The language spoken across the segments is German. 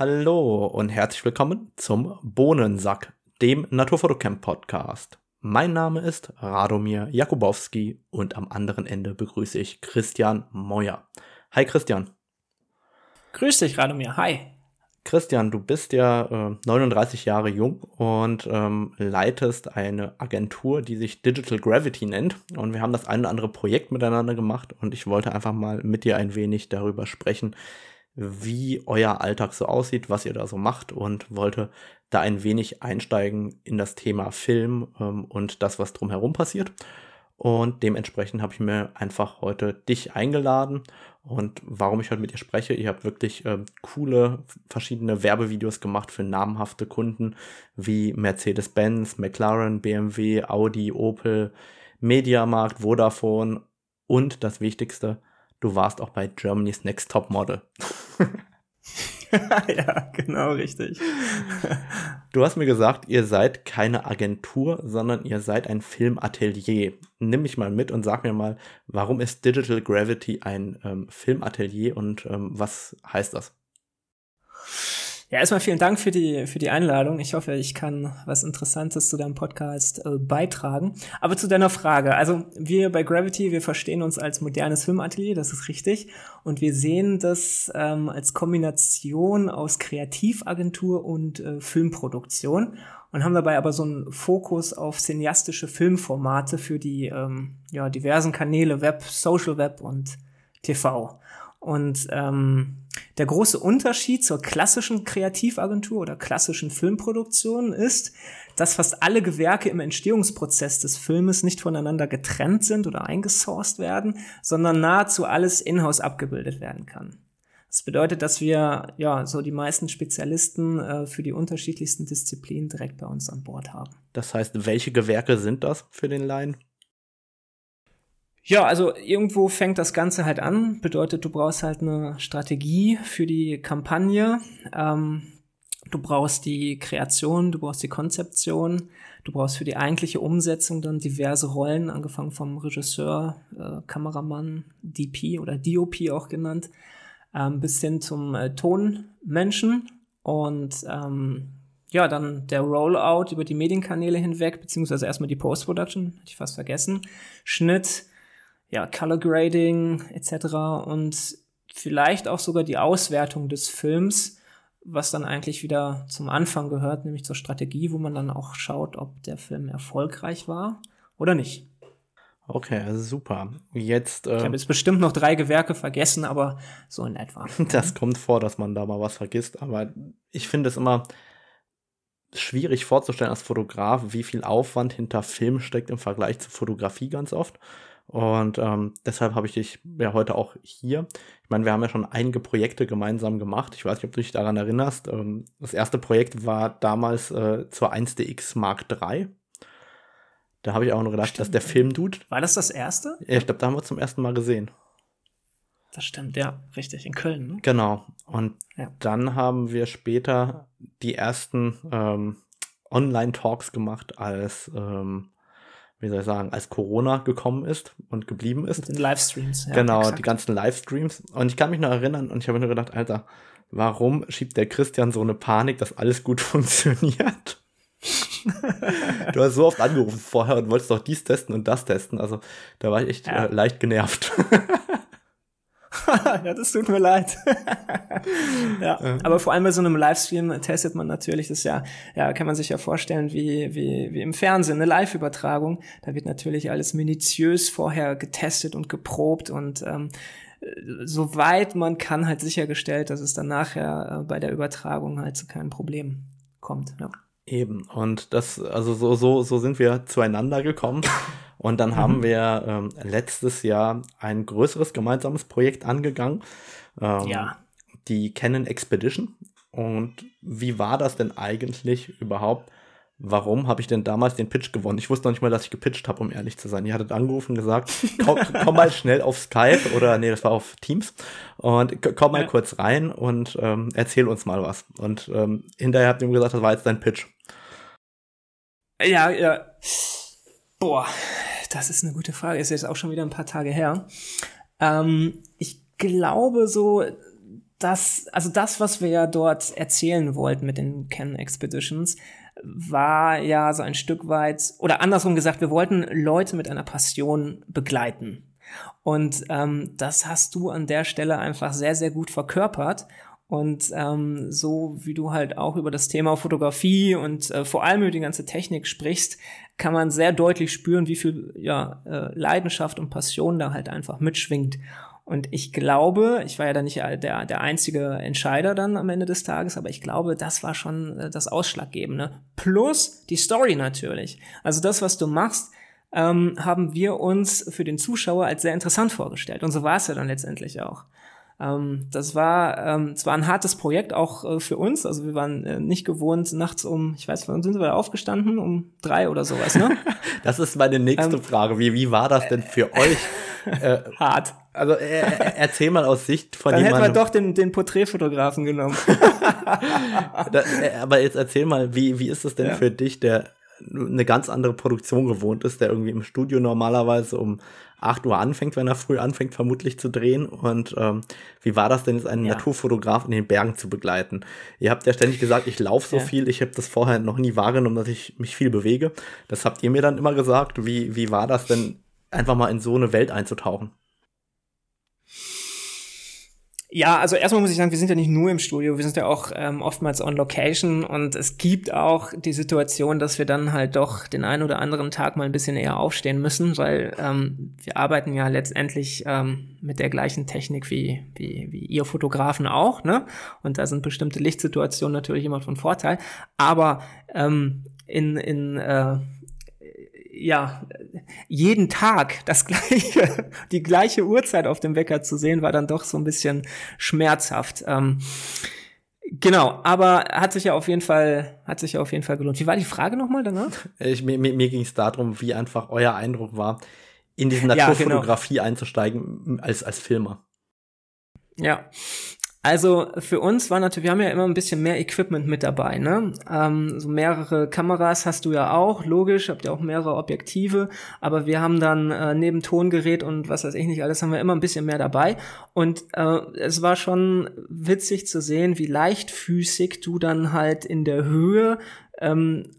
Hallo und herzlich willkommen zum Bohnensack, dem Naturfotocamp Podcast. Mein Name ist Radomir Jakubowski und am anderen Ende begrüße ich Christian Meuer. Hi Christian. Grüß dich Radomir, hi. Christian, du bist ja äh, 39 Jahre jung und ähm, leitest eine Agentur, die sich Digital Gravity nennt. Und wir haben das ein oder andere Projekt miteinander gemacht und ich wollte einfach mal mit dir ein wenig darüber sprechen, wie euer Alltag so aussieht, was ihr da so macht und wollte da ein wenig einsteigen in das Thema Film ähm, und das, was drumherum passiert. Und dementsprechend habe ich mir einfach heute dich eingeladen. Und warum ich heute mit dir spreche, ihr habt wirklich äh, coole verschiedene Werbevideos gemacht für namhafte Kunden wie Mercedes-Benz, McLaren, BMW, Audi, Opel, Mediamarkt, Vodafone und das Wichtigste, du warst auch bei Germany's Next Top Model. ja, genau richtig. du hast mir gesagt, ihr seid keine Agentur, sondern ihr seid ein Filmatelier. Nimm mich mal mit und sag mir mal, warum ist Digital Gravity ein ähm, Filmatelier und ähm, was heißt das? Ja, erstmal vielen Dank für die, für die Einladung. Ich hoffe, ich kann was Interessantes zu deinem Podcast äh, beitragen. Aber zu deiner Frage. Also wir bei Gravity, wir verstehen uns als modernes Filmatelier, das ist richtig. Und wir sehen das ähm, als Kombination aus Kreativagentur und äh, Filmproduktion und haben dabei aber so einen Fokus auf cineastische Filmformate für die ähm, ja, diversen Kanäle Web, Social Web und TV. Und ähm, der große Unterschied zur klassischen Kreativagentur oder klassischen Filmproduktion ist, dass fast alle Gewerke im Entstehungsprozess des Filmes nicht voneinander getrennt sind oder eingesourced werden, sondern nahezu alles in-house abgebildet werden kann. Das bedeutet, dass wir ja so die meisten Spezialisten äh, für die unterschiedlichsten Disziplinen direkt bei uns an Bord haben. Das heißt, welche Gewerke sind das für den Laien? Ja, also irgendwo fängt das Ganze halt an. Bedeutet, du brauchst halt eine Strategie für die Kampagne. Ähm, du brauchst die Kreation, du brauchst die Konzeption, du brauchst für die eigentliche Umsetzung dann diverse Rollen, angefangen vom Regisseur, äh, Kameramann, DP oder DOP auch genannt, ähm, bis hin zum äh, Tonmenschen und ähm, ja, dann der Rollout über die Medienkanäle hinweg, beziehungsweise erstmal die Post-Production, hatte ich fast vergessen, Schnitt, ja, Color Grading etc. und vielleicht auch sogar die Auswertung des Films, was dann eigentlich wieder zum Anfang gehört, nämlich zur Strategie, wo man dann auch schaut, ob der Film erfolgreich war oder nicht. Okay, also super. Jetzt. Äh, ich habe jetzt bestimmt noch drei Gewerke vergessen, aber so in etwa. Das kommt vor, dass man da mal was vergisst. Aber ich finde es immer schwierig vorzustellen als Fotograf, wie viel Aufwand hinter Film steckt im Vergleich zur Fotografie ganz oft. Und ähm, deshalb habe ich dich ja heute auch hier. Ich meine, wir haben ja schon einige Projekte gemeinsam gemacht. Ich weiß nicht, ob du dich daran erinnerst. Ähm, das erste Projekt war damals äh, zur 1DX Mark III. Da habe ich auch nur gedacht, stimmt. dass der Film tut. War das das erste? Ja, ich glaube, da haben wir zum ersten Mal gesehen. Das stimmt, ja, richtig, in Köln. Ne? Genau. Und ja. dann haben wir später die ersten ähm, Online-Talks gemacht, als ähm, wie soll ich sagen, als Corona gekommen ist und geblieben ist. Mit den Livestreams, ja. Genau, exakt. die ganzen Livestreams. Und ich kann mich noch erinnern und ich habe mir nur gedacht, Alter, warum schiebt der Christian so eine Panik, dass alles gut funktioniert? du hast so oft angerufen vorher und wolltest doch dies testen und das testen. Also da war ich echt ja. äh, leicht genervt. ja, das tut mir leid. ja, ja, aber vor allem bei so einem Livestream testet man natürlich das ja, ja, kann man sich ja vorstellen, wie, wie, wie im Fernsehen, eine Live-Übertragung. Da wird natürlich alles minutiös vorher getestet und geprobt und ähm, soweit man kann halt sichergestellt, dass es dann nachher äh, bei der Übertragung halt zu keinem Problem kommt. Ja. Eben. Und das, also so, so, so sind wir zueinander gekommen. Und dann mhm. haben wir ähm, letztes Jahr ein größeres gemeinsames Projekt angegangen. Ähm, ja. Die Canon Expedition. Und wie war das denn eigentlich überhaupt? Warum habe ich denn damals den Pitch gewonnen? Ich wusste noch nicht mal, dass ich gepitcht habe, um ehrlich zu sein. Ihr hattet angerufen und gesagt, komm, komm, mal schnell auf Skype oder nee, das war auf Teams und komm mal ja. kurz rein und ähm, erzähl uns mal was. Und ähm, hinterher habt ihr mir gesagt, das war jetzt dein Pitch. Ja, ja. Boah, das ist eine gute Frage. Ist jetzt auch schon wieder ein paar Tage her. Ähm, ich glaube so, das, also das, was wir ja dort erzählen wollten mit den Canon Expeditions, war ja so ein Stück weit, oder andersrum gesagt, wir wollten Leute mit einer Passion begleiten. Und ähm, das hast du an der Stelle einfach sehr, sehr gut verkörpert. Und ähm, so wie du halt auch über das Thema Fotografie und äh, vor allem über die ganze Technik sprichst, kann man sehr deutlich spüren, wie viel ja, äh, Leidenschaft und Passion da halt einfach mitschwingt. Und ich glaube, ich war ja da nicht der, der einzige Entscheider dann am Ende des Tages, aber ich glaube, das war schon äh, das Ausschlaggebende. Plus die Story natürlich. Also das, was du machst, ähm, haben wir uns für den Zuschauer als sehr interessant vorgestellt. Und so war es ja dann letztendlich auch. Ähm, das war ähm, zwar ein hartes Projekt auch äh, für uns, also wir waren äh, nicht gewohnt, nachts um, ich weiß, wann sind wir aufgestanden? Um drei oder sowas, ne? das ist meine nächste ähm, Frage. Wie, wie war das denn für euch? Äh, Hart. Also äh, erzähl mal aus Sicht von Dann jemandem. Dann hätten wir doch den, den Porträtfotografen genommen. da, äh, aber jetzt erzähl mal, wie, wie ist es denn ja. für dich, der eine ganz andere Produktion gewohnt ist, der irgendwie im Studio normalerweise um 8 Uhr anfängt, wenn er früh anfängt, vermutlich zu drehen. Und ähm, wie war das denn jetzt, einen ja. Naturfotograf in den Bergen zu begleiten? Ihr habt ja ständig gesagt, ich laufe so ja. viel, ich habe das vorher noch nie wahrgenommen, dass ich mich viel bewege. Das habt ihr mir dann immer gesagt. Wie, wie war das denn, einfach mal in so eine Welt einzutauchen? Ja, also erstmal muss ich sagen, wir sind ja nicht nur im Studio, wir sind ja auch ähm, oftmals on Location und es gibt auch die Situation, dass wir dann halt doch den einen oder anderen Tag mal ein bisschen eher aufstehen müssen, weil ähm, wir arbeiten ja letztendlich ähm, mit der gleichen Technik wie, wie, wie ihr Fotografen auch, ne? Und da sind bestimmte Lichtsituationen natürlich immer von Vorteil. Aber ähm, in, in äh, ja, jeden Tag das gleiche, die gleiche Uhrzeit auf dem Wecker zu sehen, war dann doch so ein bisschen schmerzhaft. Ähm, genau, aber hat sich ja auf jeden Fall, hat sich ja auf jeden Fall gelohnt. Wie war die Frage nochmal danach? Ich, mir mir, mir ging es darum, wie einfach euer Eindruck war, in diese Naturfotografie ja, genau. einzusteigen als, als Filmer. Ja, also für uns war natürlich, wir haben ja immer ein bisschen mehr Equipment mit dabei, ne? Ähm, so mehrere Kameras hast du ja auch, logisch, habt ihr auch mehrere Objektive, aber wir haben dann äh, neben Tongerät und was weiß ich nicht alles, haben wir immer ein bisschen mehr dabei. Und äh, es war schon witzig zu sehen, wie leichtfüßig du dann halt in der Höhe ähm,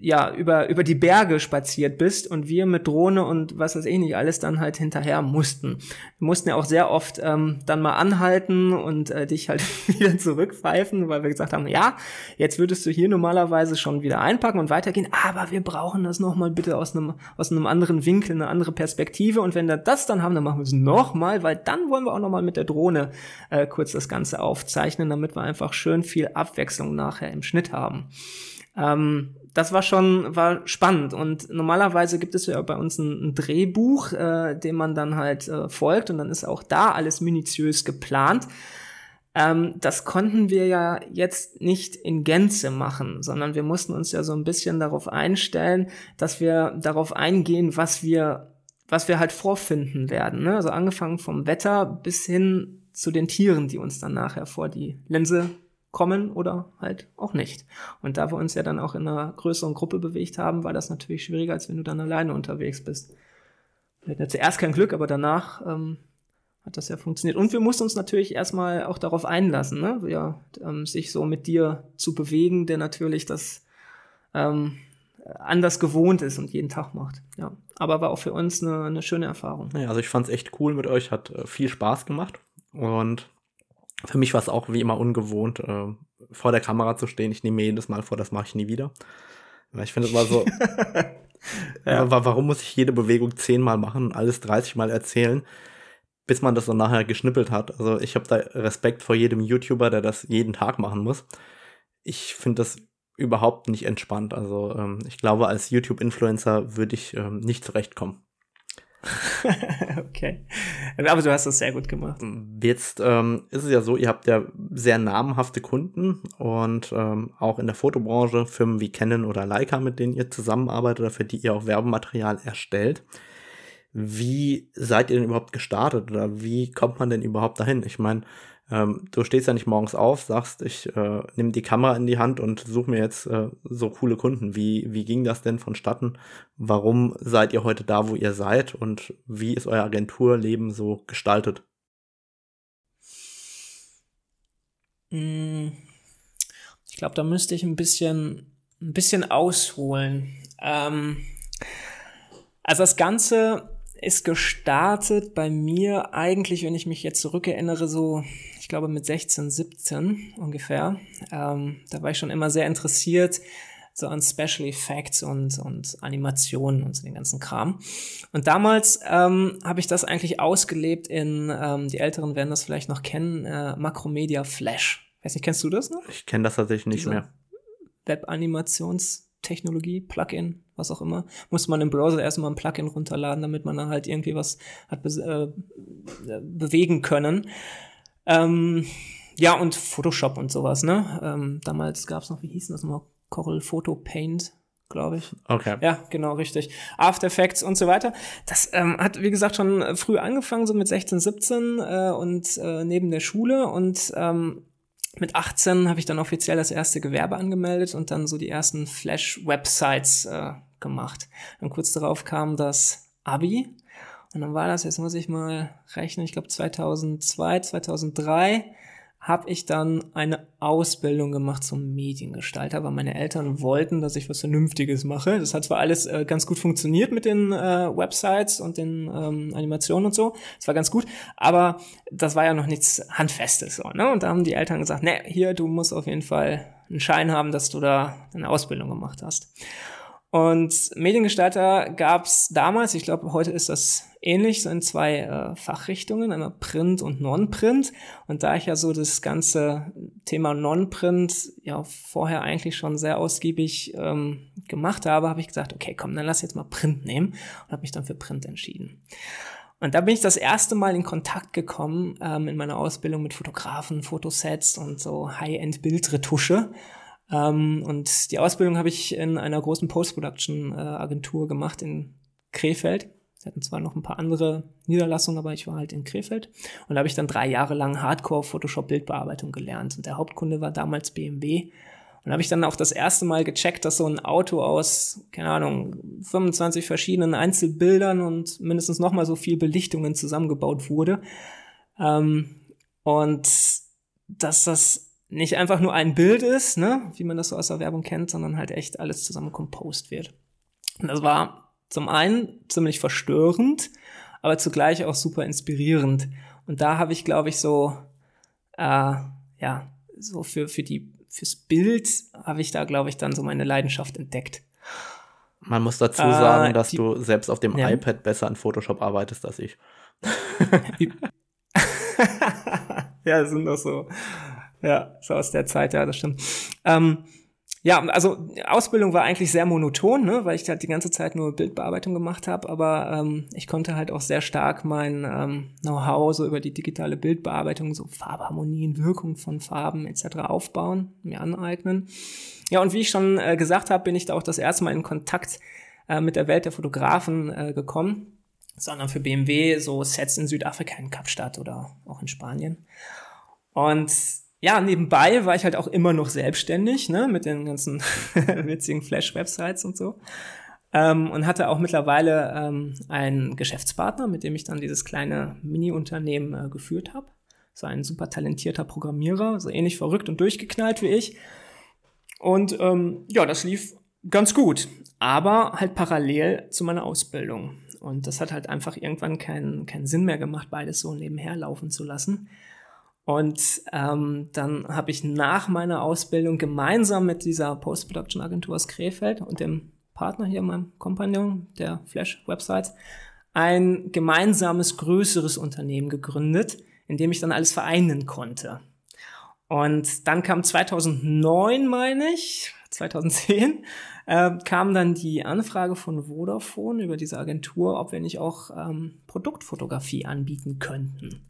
ja, über, über die Berge spaziert bist und wir mit Drohne und was weiß ich nicht alles dann halt hinterher mussten. Wir mussten ja auch sehr oft ähm, dann mal anhalten und äh, dich halt wieder zurückpfeifen, weil wir gesagt haben, ja, jetzt würdest du hier normalerweise schon wieder einpacken und weitergehen, aber wir brauchen das nochmal bitte aus einem, aus einem anderen Winkel, eine andere Perspektive und wenn wir das dann haben, dann machen wir es nochmal, weil dann wollen wir auch nochmal mit der Drohne äh, kurz das Ganze aufzeichnen, damit wir einfach schön viel Abwechslung nachher im Schnitt haben. Ähm, das war schon war spannend und normalerweise gibt es ja bei uns ein, ein Drehbuch, äh, dem man dann halt äh, folgt und dann ist auch da alles minutiös geplant. Ähm, das konnten wir ja jetzt nicht in Gänze machen, sondern wir mussten uns ja so ein bisschen darauf einstellen, dass wir darauf eingehen, was wir was wir halt vorfinden werden. Ne? Also angefangen vom Wetter bis hin zu den Tieren, die uns dann nachher vor die Linse kommen oder halt auch nicht. Und da wir uns ja dann auch in einer größeren Gruppe bewegt haben, war das natürlich schwieriger, als wenn du dann alleine unterwegs bist. Wir hatten ja zuerst kein Glück, aber danach ähm, hat das ja funktioniert. Und wir mussten uns natürlich erstmal auch darauf einlassen, ne? ja, ähm, sich so mit dir zu bewegen, der natürlich das ähm, anders gewohnt ist und jeden Tag macht. Ja, aber war auch für uns eine, eine schöne Erfahrung. Ja, also ich fand es echt cool mit euch, hat äh, viel Spaß gemacht und für mich war es auch wie immer ungewohnt, äh, vor der Kamera zu stehen. Ich nehme mir jedes Mal vor, das mache ich nie wieder. Weil ich finde es mal so, ja. warum muss ich jede Bewegung zehnmal machen und alles 30 Mal erzählen, bis man das dann nachher geschnippelt hat. Also ich habe da Respekt vor jedem YouTuber, der das jeden Tag machen muss. Ich finde das überhaupt nicht entspannt. Also ähm, ich glaube, als YouTube-Influencer würde ich ähm, nicht zurechtkommen. okay. Aber du hast das sehr gut gemacht. Jetzt ähm, ist es ja so, ihr habt ja sehr namhafte Kunden und ähm, auch in der Fotobranche Firmen wie Canon oder Leica, mit denen ihr zusammenarbeitet oder für die ihr auch Werbematerial erstellt. Wie seid ihr denn überhaupt gestartet oder wie kommt man denn überhaupt dahin? Ich meine, ähm, du stehst ja nicht morgens auf, sagst, ich äh, nehme die Kamera in die Hand und suche mir jetzt äh, so coole Kunden. Wie, wie ging das denn vonstatten? Warum seid ihr heute da, wo ihr seid? Und wie ist euer Agenturleben so gestaltet? Mm, ich glaube, da müsste ich ein bisschen, ein bisschen ausholen. Ähm, also das Ganze ist gestartet bei mir eigentlich, wenn ich mich jetzt zurückerinnere, so, ich glaube mit 16, 17 ungefähr. Ähm, da war ich schon immer sehr interessiert, so an Special Effects und, und Animationen und so den ganzen Kram. Und damals ähm, habe ich das eigentlich ausgelebt in, ähm, die Älteren werden das vielleicht noch kennen, äh, Macromedia Flash. Weiß nicht, kennst du das noch? Ich kenne das tatsächlich nicht Diese mehr. Web-Animationstechnologie, Plugin, was auch immer, muss man im Browser erstmal ein Plugin runterladen, damit man dann halt irgendwie was hat be äh, bewegen können. Ähm, ja, und Photoshop und sowas, ne? Ähm, damals gab es noch, wie hieß das nochmal? Corel Photo Paint, glaube ich. Okay. Ja, genau, richtig. After Effects und so weiter. Das ähm, hat, wie gesagt, schon früh angefangen, so mit 16, 17 äh, und äh, neben der Schule. Und ähm, mit 18 habe ich dann offiziell das erste Gewerbe angemeldet und dann so die ersten Flash-Websites äh, gemacht. Dann kurz darauf kam das Abi. Und dann war das, jetzt muss ich mal rechnen, ich glaube 2002, 2003 habe ich dann eine Ausbildung gemacht zum Mediengestalter, weil meine Eltern wollten, dass ich was Vernünftiges mache. Das hat zwar alles äh, ganz gut funktioniert mit den äh, Websites und den ähm, Animationen und so, das war ganz gut, aber das war ja noch nichts Handfestes. So, ne? Und da haben die Eltern gesagt, ne, hier, du musst auf jeden Fall einen Schein haben, dass du da eine Ausbildung gemacht hast. Und Mediengestalter gab es damals, ich glaube, heute ist das ähnlich, so in zwei äh, Fachrichtungen, einmal Print und Non-Print. Und da ich ja so das ganze Thema Non-Print ja vorher eigentlich schon sehr ausgiebig ähm, gemacht habe, habe ich gesagt, okay, komm, dann lass jetzt mal Print nehmen und habe mich dann für Print entschieden. Und da bin ich das erste Mal in Kontakt gekommen ähm, in meiner Ausbildung mit Fotografen, Fotosets und so High-End-Bildretusche. Ähm, und die Ausbildung habe ich in einer großen Post-Production-Agentur äh, gemacht in Krefeld. Sie hatten zwar noch ein paar andere Niederlassungen, aber ich war halt in Krefeld. Und da habe ich dann drei Jahre lang Hardcore-Photoshop-Bildbearbeitung gelernt. Und der Hauptkunde war damals BMW. Und habe ich dann auch das erste Mal gecheckt, dass so ein Auto aus, keine Ahnung, 25 verschiedenen Einzelbildern und mindestens nochmal so viel Belichtungen zusammengebaut wurde. Ähm, und dass das nicht einfach nur ein Bild ist, ne, wie man das so aus der Werbung kennt, sondern halt echt alles zusammen composed wird. Und das war zum einen ziemlich verstörend, aber zugleich auch super inspirierend. Und da habe ich, glaube ich, so, äh, ja, so für, für die, fürs Bild habe ich da, glaube ich, dann so meine Leidenschaft entdeckt. Man muss dazu sagen, äh, dass die, du selbst auf dem ja. iPad besser in Photoshop arbeitest als ich. ja, das sind doch so ja, so aus der Zeit, ja, das stimmt. Ähm, ja, also Ausbildung war eigentlich sehr monoton, ne, weil ich halt die ganze Zeit nur Bildbearbeitung gemacht habe, aber ähm, ich konnte halt auch sehr stark mein ähm, Know-how so über die digitale Bildbearbeitung, so Farbharmonien, Wirkung von Farben etc. aufbauen, mir aneignen. Ja, und wie ich schon äh, gesagt habe, bin ich da auch das erste Mal in Kontakt äh, mit der Welt der Fotografen äh, gekommen, sondern für BMW so Sets in Südafrika, in Kapstadt oder auch in Spanien. Und ja, nebenbei war ich halt auch immer noch selbstständig, ne, mit den ganzen witzigen Flash-Websites und so. Ähm, und hatte auch mittlerweile ähm, einen Geschäftspartner, mit dem ich dann dieses kleine Mini-Unternehmen äh, geführt habe. So ein super talentierter Programmierer, so ähnlich verrückt und durchgeknallt wie ich. Und ähm, ja, das lief ganz gut, aber halt parallel zu meiner Ausbildung. Und das hat halt einfach irgendwann keinen, keinen Sinn mehr gemacht, beides so nebenher laufen zu lassen. Und ähm, dann habe ich nach meiner Ausbildung gemeinsam mit dieser Post-Production-Agentur aus Krefeld und dem Partner hier, meinem Kompagnon der Flash-Websites, ein gemeinsames, größeres Unternehmen gegründet, in dem ich dann alles vereinen konnte. Und dann kam 2009, meine ich, 2010, äh, kam dann die Anfrage von Vodafone über diese Agentur, ob wir nicht auch ähm, Produktfotografie anbieten könnten.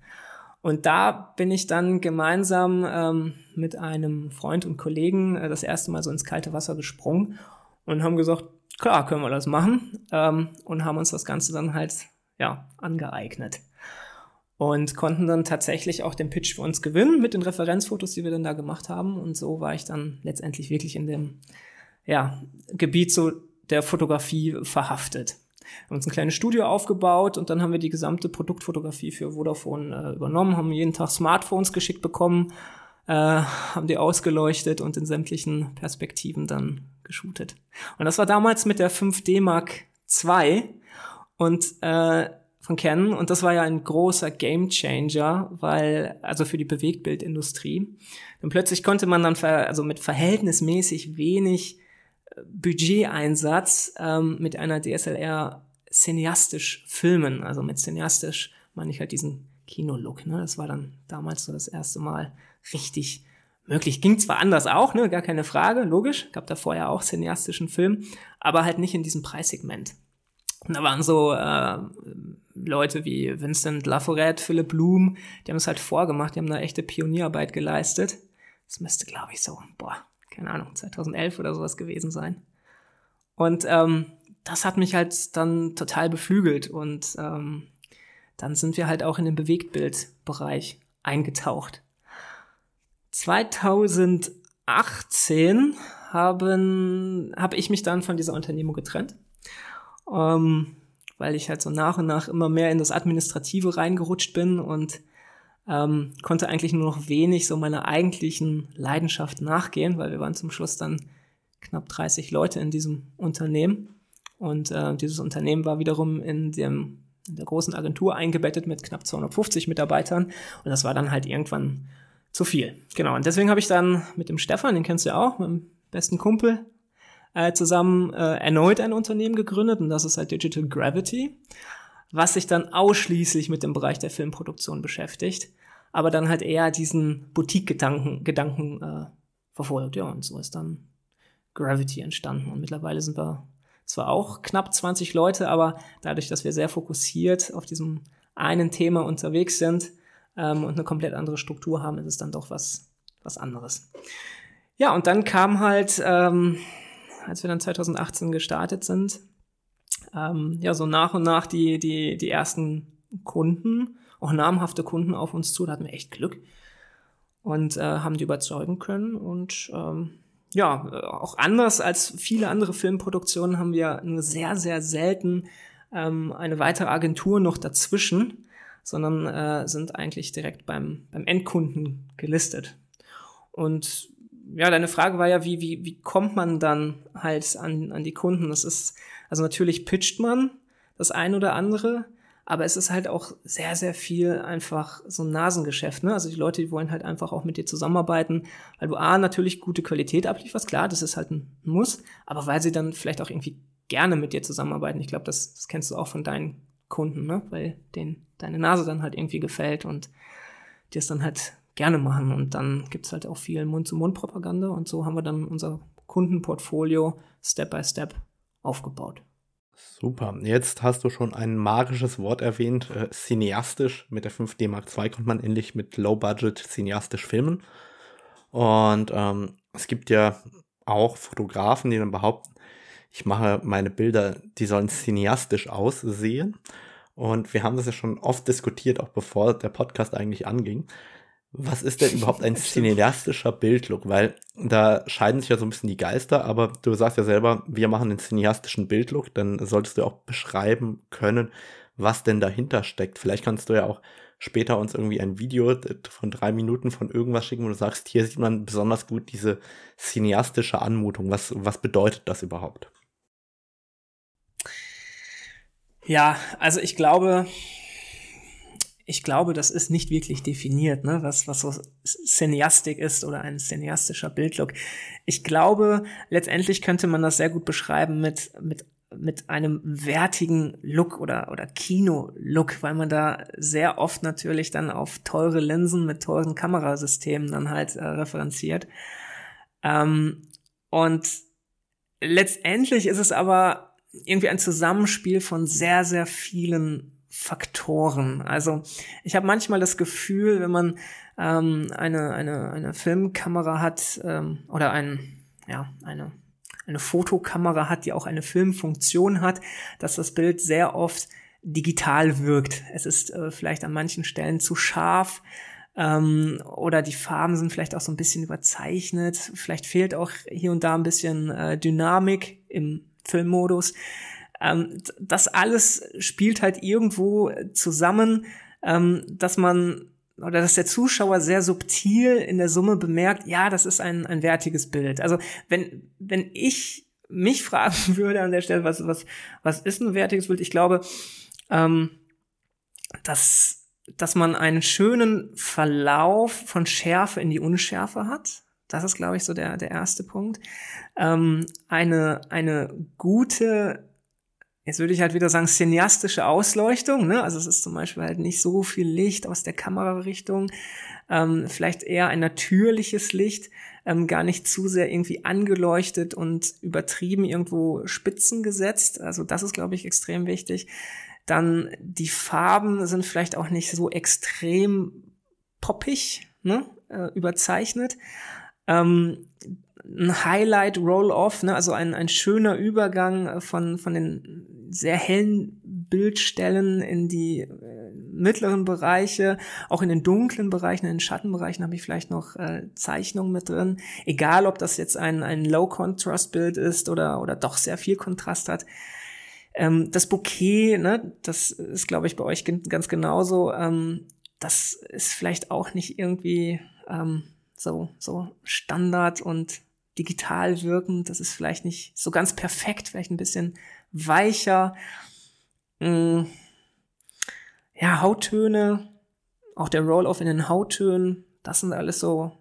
Und da bin ich dann gemeinsam ähm, mit einem Freund und Kollegen äh, das erste Mal so ins kalte Wasser gesprungen und haben gesagt, klar, können wir das machen ähm, und haben uns das Ganze dann halt ja angeeignet und konnten dann tatsächlich auch den Pitch für uns gewinnen mit den Referenzfotos, die wir dann da gemacht haben und so war ich dann letztendlich wirklich in dem ja, Gebiet so der Fotografie verhaftet. Haben uns ein kleines Studio aufgebaut und dann haben wir die gesamte Produktfotografie für Vodafone äh, übernommen, haben jeden Tag Smartphones geschickt bekommen, äh, haben die ausgeleuchtet und in sämtlichen Perspektiven dann geshootet. Und das war damals mit der 5D Mark II und äh, von Canon und das war ja ein großer Gamechanger, weil also für die Bewegtbildindustrie. Denn plötzlich konnte man dann ver, also mit verhältnismäßig wenig Budgeteinsatz ähm, mit einer DSLR cineastisch filmen. Also mit cineastisch meine ich halt diesen Kinolook. Ne? Das war dann damals so das erste Mal richtig möglich. Ging zwar anders auch, ne? gar keine Frage, logisch. Gab da vorher auch cineastischen Film, aber halt nicht in diesem Preissegment. Und da waren so äh, Leute wie Vincent Laforet, Philipp Blum, die haben es halt vorgemacht, die haben da echte Pionierarbeit geleistet. Das müsste, glaube ich, so, boah, keine Ahnung, 2011 oder sowas gewesen sein. Und ähm, das hat mich halt dann total beflügelt und ähm, dann sind wir halt auch in den Bewegtbildbereich eingetaucht. 2018 haben habe ich mich dann von dieser Unternehmung getrennt, ähm, weil ich halt so nach und nach immer mehr in das Administrative reingerutscht bin und ähm, konnte eigentlich nur noch wenig so meiner eigentlichen Leidenschaft nachgehen, weil wir waren zum Schluss dann knapp 30 Leute in diesem Unternehmen. Und äh, dieses Unternehmen war wiederum in dem in der großen Agentur eingebettet mit knapp 250 Mitarbeitern. Und das war dann halt irgendwann zu viel. Genau, und deswegen habe ich dann mit dem Stefan, den kennst du ja auch, meinem besten Kumpel, äh, zusammen äh, erneut ein Unternehmen gegründet. Und das ist halt Digital Gravity, was sich dann ausschließlich mit dem Bereich der Filmproduktion beschäftigt, aber dann halt eher diesen Boutique-Gedanken Gedanken, äh, verfolgt. Ja, und so ist dann Gravity entstanden und mittlerweile sind wir zwar auch knapp 20 Leute, aber dadurch, dass wir sehr fokussiert auf diesem einen Thema unterwegs sind, ähm, und eine komplett andere Struktur haben, ist es dann doch was, was anderes. Ja, und dann kam halt, ähm, als wir dann 2018 gestartet sind, ähm, ja, so nach und nach die, die, die ersten Kunden, auch namhafte Kunden auf uns zu, da hatten wir echt Glück und äh, haben die überzeugen können und ähm, ja, auch anders als viele andere Filmproduktionen haben wir nur sehr, sehr selten ähm, eine weitere Agentur noch dazwischen, sondern äh, sind eigentlich direkt beim, beim Endkunden gelistet. Und ja, deine Frage war ja, wie, wie, wie kommt man dann halt an, an die Kunden? Das ist, also natürlich pitcht man das ein oder andere, aber es ist halt auch sehr, sehr viel einfach so ein Nasengeschäft. Ne? Also die Leute, die wollen halt einfach auch mit dir zusammenarbeiten, weil du A, natürlich gute Qualität ablieferst, klar, das ist halt ein Muss, aber weil sie dann vielleicht auch irgendwie gerne mit dir zusammenarbeiten. Ich glaube, das, das kennst du auch von deinen Kunden, ne? weil denen deine Nase dann halt irgendwie gefällt und die es dann halt gerne machen. Und dann gibt's halt auch viel Mund-zu-Mund-Propaganda und so haben wir dann unser Kundenportfolio Step by Step aufgebaut. Super. Jetzt hast du schon ein magisches Wort erwähnt, äh, cineastisch. Mit der 5D Mark II konnte man endlich mit Low Budget cineastisch filmen. Und ähm, es gibt ja auch Fotografen, die dann behaupten, ich mache meine Bilder, die sollen cineastisch aussehen. Und wir haben das ja schon oft diskutiert, auch bevor der Podcast eigentlich anging. Was ist denn überhaupt ein cineastischer Bildlook? Weil da scheiden sich ja so ein bisschen die Geister, aber du sagst ja selber, wir machen einen cineastischen Bildlook, dann solltest du auch beschreiben können, was denn dahinter steckt. Vielleicht kannst du ja auch später uns irgendwie ein Video von drei Minuten von irgendwas schicken, wo du sagst, hier sieht man besonders gut diese cineastische Anmutung. Was, was bedeutet das überhaupt? Ja, also ich glaube, ich glaube, das ist nicht wirklich definiert, ne, was, was so Cineastik ist oder ein cineastischer Bildlook. Ich glaube, letztendlich könnte man das sehr gut beschreiben mit, mit, mit einem wertigen Look oder, oder Kino-Look, weil man da sehr oft natürlich dann auf teure Linsen mit teuren Kamerasystemen dann halt äh, referenziert. Ähm, und letztendlich ist es aber irgendwie ein Zusammenspiel von sehr, sehr vielen Faktoren. Also ich habe manchmal das Gefühl, wenn man ähm, eine, eine, eine Filmkamera hat ähm, oder ein, ja, eine, eine Fotokamera hat, die auch eine Filmfunktion hat, dass das Bild sehr oft digital wirkt. Es ist äh, vielleicht an manchen Stellen zu scharf ähm, oder die Farben sind vielleicht auch so ein bisschen überzeichnet. Vielleicht fehlt auch hier und da ein bisschen äh, Dynamik im Filmmodus. Ähm, das alles spielt halt irgendwo zusammen, ähm, dass man oder dass der Zuschauer sehr subtil in der Summe bemerkt, ja, das ist ein, ein wertiges Bild. Also wenn, wenn ich mich fragen würde an der Stelle, was, was, was ist ein wertiges Bild? Ich glaube, ähm, dass, dass man einen schönen Verlauf von Schärfe in die Unschärfe hat. Das ist, glaube ich, so der, der erste Punkt. Ähm, eine, eine gute Jetzt würde ich halt wieder sagen, cineastische Ausleuchtung, ne? Also es ist zum Beispiel halt nicht so viel Licht aus der Kamerarichtung, ähm, vielleicht eher ein natürliches Licht, ähm, gar nicht zu sehr irgendwie angeleuchtet und übertrieben irgendwo Spitzen gesetzt. Also das ist, glaube ich, extrem wichtig. Dann die Farben sind vielleicht auch nicht so extrem poppig, ne? Äh, überzeichnet. Ähm, ein Highlight Roll-Off, ne? also ein, ein schöner Übergang von, von den sehr hellen Bildstellen in die äh, mittleren Bereiche, auch in den dunklen Bereichen, in den Schattenbereichen habe ich vielleicht noch äh, Zeichnungen mit drin. Egal, ob das jetzt ein, ein Low-Contrast-Bild ist oder, oder doch sehr viel Kontrast hat. Ähm, das Bouquet, ne, das ist, glaube ich, bei euch ganz genauso. Ähm, das ist vielleicht auch nicht irgendwie ähm, so, so Standard und digital wirken. Das ist vielleicht nicht so ganz perfekt, vielleicht ein bisschen weicher. Mh, mm, ja, Hauttöne, auch der Roll-Off in den Hauttönen, das sind alles so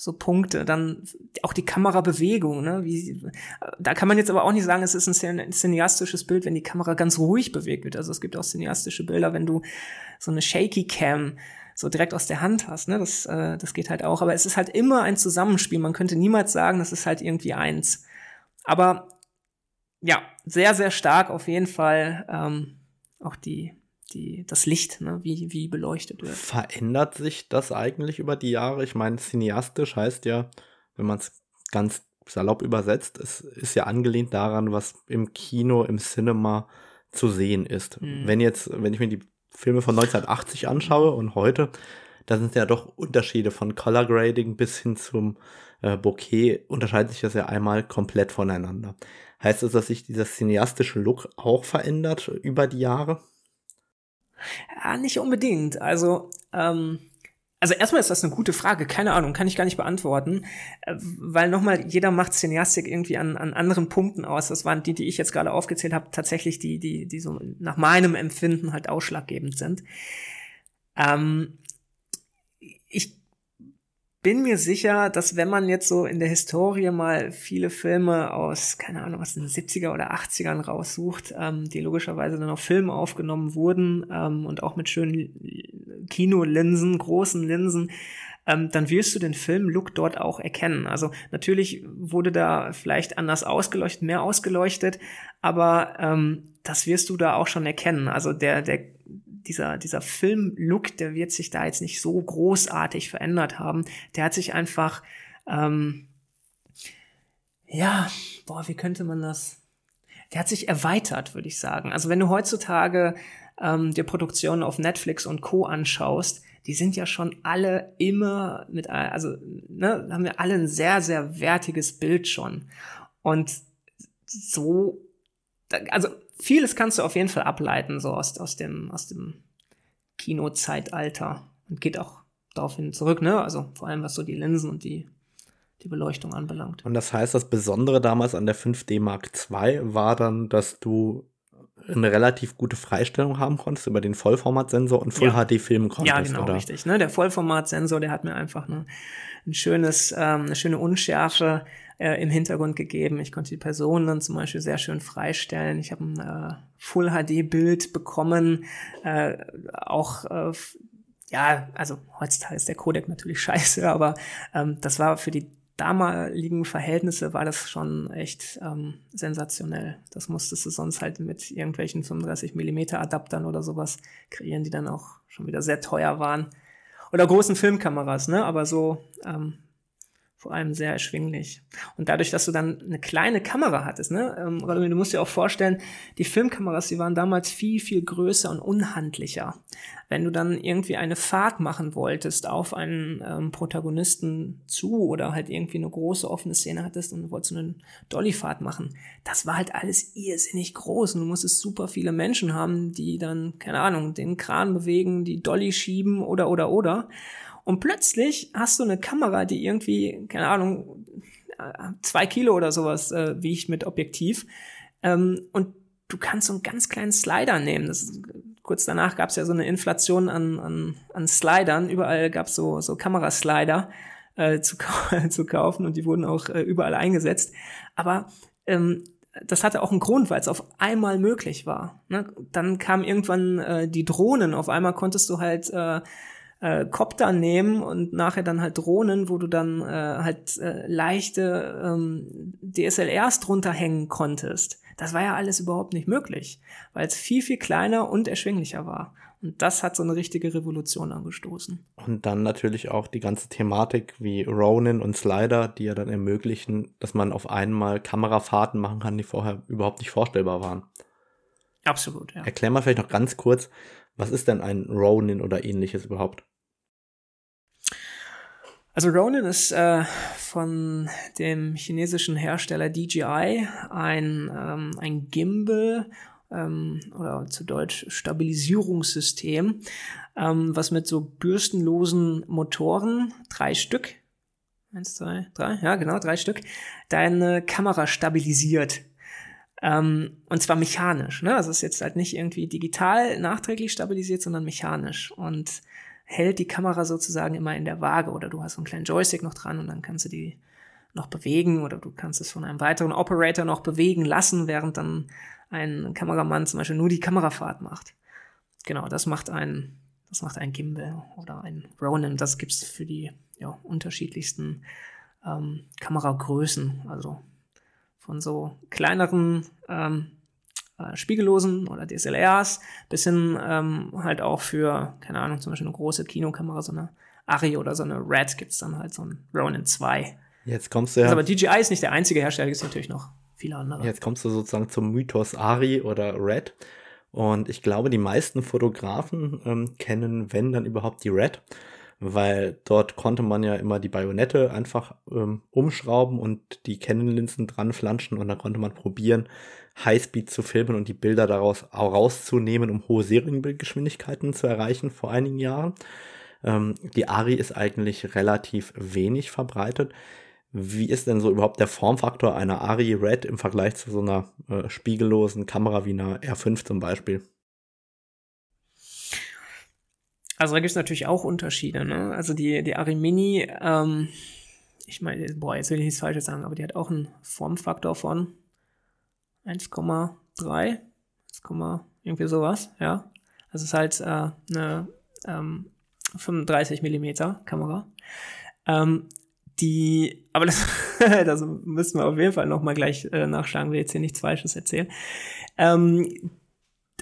so Punkte. Dann auch die Kamerabewegung, ne? Wie, da kann man jetzt aber auch nicht sagen, es ist ein cineastisches Bild, wenn die Kamera ganz ruhig bewegt wird. Also es gibt auch cineastische Bilder, wenn du so eine Shaky Cam so direkt aus der Hand hast. Ne? Das, äh, das geht halt auch. Aber es ist halt immer ein Zusammenspiel. Man könnte niemals sagen, das ist halt irgendwie eins. Aber ja, sehr, sehr stark auf jeden Fall ähm, auch die, die, das Licht, ne? wie, wie beleuchtet wird. Verändert sich das eigentlich über die Jahre? Ich meine, cineastisch heißt ja, wenn man es ganz salopp übersetzt, es ist ja angelehnt daran, was im Kino, im Cinema zu sehen ist. Mhm. Wenn jetzt, wenn ich mir die Filme von 1980 anschaue und heute, da sind ja doch Unterschiede von Color Grading bis hin zum äh, Bokeh, unterscheidet sich das ja einmal komplett voneinander. Heißt das, dass sich dieser cineastische Look auch verändert über die Jahre? Ja, nicht unbedingt. Also, ähm, also erstmal ist das eine gute Frage, keine Ahnung, kann ich gar nicht beantworten, äh, weil nochmal, jeder macht Cineastik irgendwie an, an anderen Punkten aus. Das waren die, die ich jetzt gerade aufgezählt habe, tatsächlich die, die, die so nach meinem Empfinden halt ausschlaggebend sind. Ähm, ich bin mir sicher, dass wenn man jetzt so in der Historie mal viele Filme aus, keine Ahnung, aus den 70er oder 80ern raussucht, ähm, die logischerweise dann auf Film aufgenommen wurden ähm, und auch mit schönen Kinolinsen, großen Linsen, ähm, dann wirst du den Filmlook dort auch erkennen. Also natürlich wurde da vielleicht anders ausgeleuchtet, mehr ausgeleuchtet, aber ähm, das wirst du da auch schon erkennen. Also der, der dieser, dieser Film-Look, der wird sich da jetzt nicht so großartig verändert haben. Der hat sich einfach, ähm, ja, boah, wie könnte man das? Der hat sich erweitert, würde ich sagen. Also wenn du heutzutage ähm, dir Produktionen auf Netflix und Co. anschaust, die sind ja schon alle immer mit, also ne, haben wir alle ein sehr, sehr wertiges Bild schon. Und so, also vieles kannst du auf jeden Fall ableiten, so aus, aus dem, aus dem Kinozeitalter. Und geht auch daraufhin zurück, ne? Also vor allem was so die Linsen und die, die Beleuchtung anbelangt. Und das heißt, das Besondere damals an der 5D Mark II war dann, dass du eine relativ gute Freistellung haben konntest über den Vollformatsensor und Full ja. HD filmen konntest. Ja, genau, oder? richtig. Ne? Der Vollformatsensor, der hat mir einfach eine, ein schönes, ähm, eine schöne Unschärfe äh, im Hintergrund gegeben. Ich konnte die Personen dann zum Beispiel sehr schön freistellen. Ich habe ein äh, Full HD-Bild bekommen, äh, auch äh, ja, also heutzutage ist der Codec natürlich scheiße, aber ähm, das war für die damaligen Verhältnisse war das schon echt ähm, sensationell. Das musstest du sonst halt mit irgendwelchen 35 Millimeter Adaptern oder sowas kreieren, die dann auch schon wieder sehr teuer waren. Oder großen Filmkameras, ne? Aber so ähm, vor allem sehr erschwinglich. Und dadurch, dass du dann eine kleine Kamera hattest, ne, ähm, du musst dir auch vorstellen, die Filmkameras, die waren damals viel, viel größer und unhandlicher. Wenn du dann irgendwie eine Fahrt machen wolltest auf einen ähm, Protagonisten zu oder halt irgendwie eine große offene Szene hattest und du wolltest eine Dollyfahrt machen, das war halt alles irrsinnig groß und du musstest super viele Menschen haben, die dann, keine Ahnung, den Kran bewegen, die Dolly schieben oder, oder, oder. Und plötzlich hast du eine Kamera, die irgendwie, keine Ahnung, zwei Kilo oder sowas äh, wiegt mit Objektiv. Ähm, und du kannst so einen ganz kleinen Slider nehmen. Das, kurz danach gab es ja so eine Inflation an, an, an Slidern. Überall gab es so, so Kameraslider äh, zu, zu kaufen und die wurden auch äh, überall eingesetzt. Aber ähm, das hatte auch einen Grund, weil es auf einmal möglich war. Ne? Dann kamen irgendwann äh, die Drohnen. Auf einmal konntest du halt äh, äh, Copter nehmen und nachher dann halt Drohnen, wo du dann äh, halt äh, leichte ähm, DSLRs drunter hängen konntest. Das war ja alles überhaupt nicht möglich, weil es viel, viel kleiner und erschwinglicher war. Und das hat so eine richtige Revolution angestoßen. Und dann natürlich auch die ganze Thematik wie Ronin und Slider, die ja dann ermöglichen, dass man auf einmal Kamerafahrten machen kann, die vorher überhaupt nicht vorstellbar waren. Absolut, ja. Erklär mal vielleicht noch ganz kurz, was ist denn ein Ronin oder ähnliches überhaupt? Also Ronin ist äh, von dem chinesischen Hersteller DJI ein, ähm, ein Gimbal ähm, oder zu Deutsch Stabilisierungssystem, ähm, was mit so bürstenlosen Motoren, drei Stück, eins, zwei, drei, ja genau, drei Stück, deine Kamera stabilisiert. Ähm, und zwar mechanisch. Ne? Also es ist jetzt halt nicht irgendwie digital nachträglich stabilisiert, sondern mechanisch. Und hält die Kamera sozusagen immer in der Waage oder du hast so einen kleinen Joystick noch dran und dann kannst du die noch bewegen oder du kannst es von einem weiteren Operator noch bewegen lassen, während dann ein Kameramann zum Beispiel nur die Kamerafahrt macht. Genau, das macht ein, das macht ein Gimbal oder ein Ronin. Das gibt's für die ja, unterschiedlichsten ähm, Kameragrößen, also von so kleineren ähm, äh, spiegellosen oder DSLRs, bis hin ähm, halt auch für, keine Ahnung, zum Beispiel eine große Kinokamera, so eine Ari oder so eine Red gibt's dann halt so ein Ronin 2. Jetzt kommst du ja. Also, aber DJI ist nicht der einzige Hersteller, gibt es natürlich noch viele andere. Jetzt kommst du sozusagen zum Mythos Ari oder Red. Und ich glaube, die meisten Fotografen ähm, kennen, wenn dann überhaupt die Red, weil dort konnte man ja immer die Bajonette einfach ähm, umschrauben und die Canon-Linsen dran flanschen und dann konnte man probieren, Highspeed zu filmen und die Bilder daraus auch rauszunehmen, um hohe Serienbildgeschwindigkeiten zu erreichen vor einigen Jahren. Ähm, die Ari ist eigentlich relativ wenig verbreitet. Wie ist denn so überhaupt der Formfaktor einer Ari Red im Vergleich zu so einer äh, spiegellosen Kamera wie einer R5 zum Beispiel? Also da gibt es natürlich auch Unterschiede. Ne? Also die, die Ari Mini, ähm, ich meine, boah, jetzt will ich nichts Falsches sagen, aber die hat auch einen Formfaktor von 1,3, 1, irgendwie sowas, ja. Also es ist halt äh, eine ähm, 35 Millimeter Kamera. Ähm, die, aber das, das müssen wir auf jeden Fall noch mal gleich äh, nachschlagen, will jetzt hier nichts Falsches erzählen. Ähm,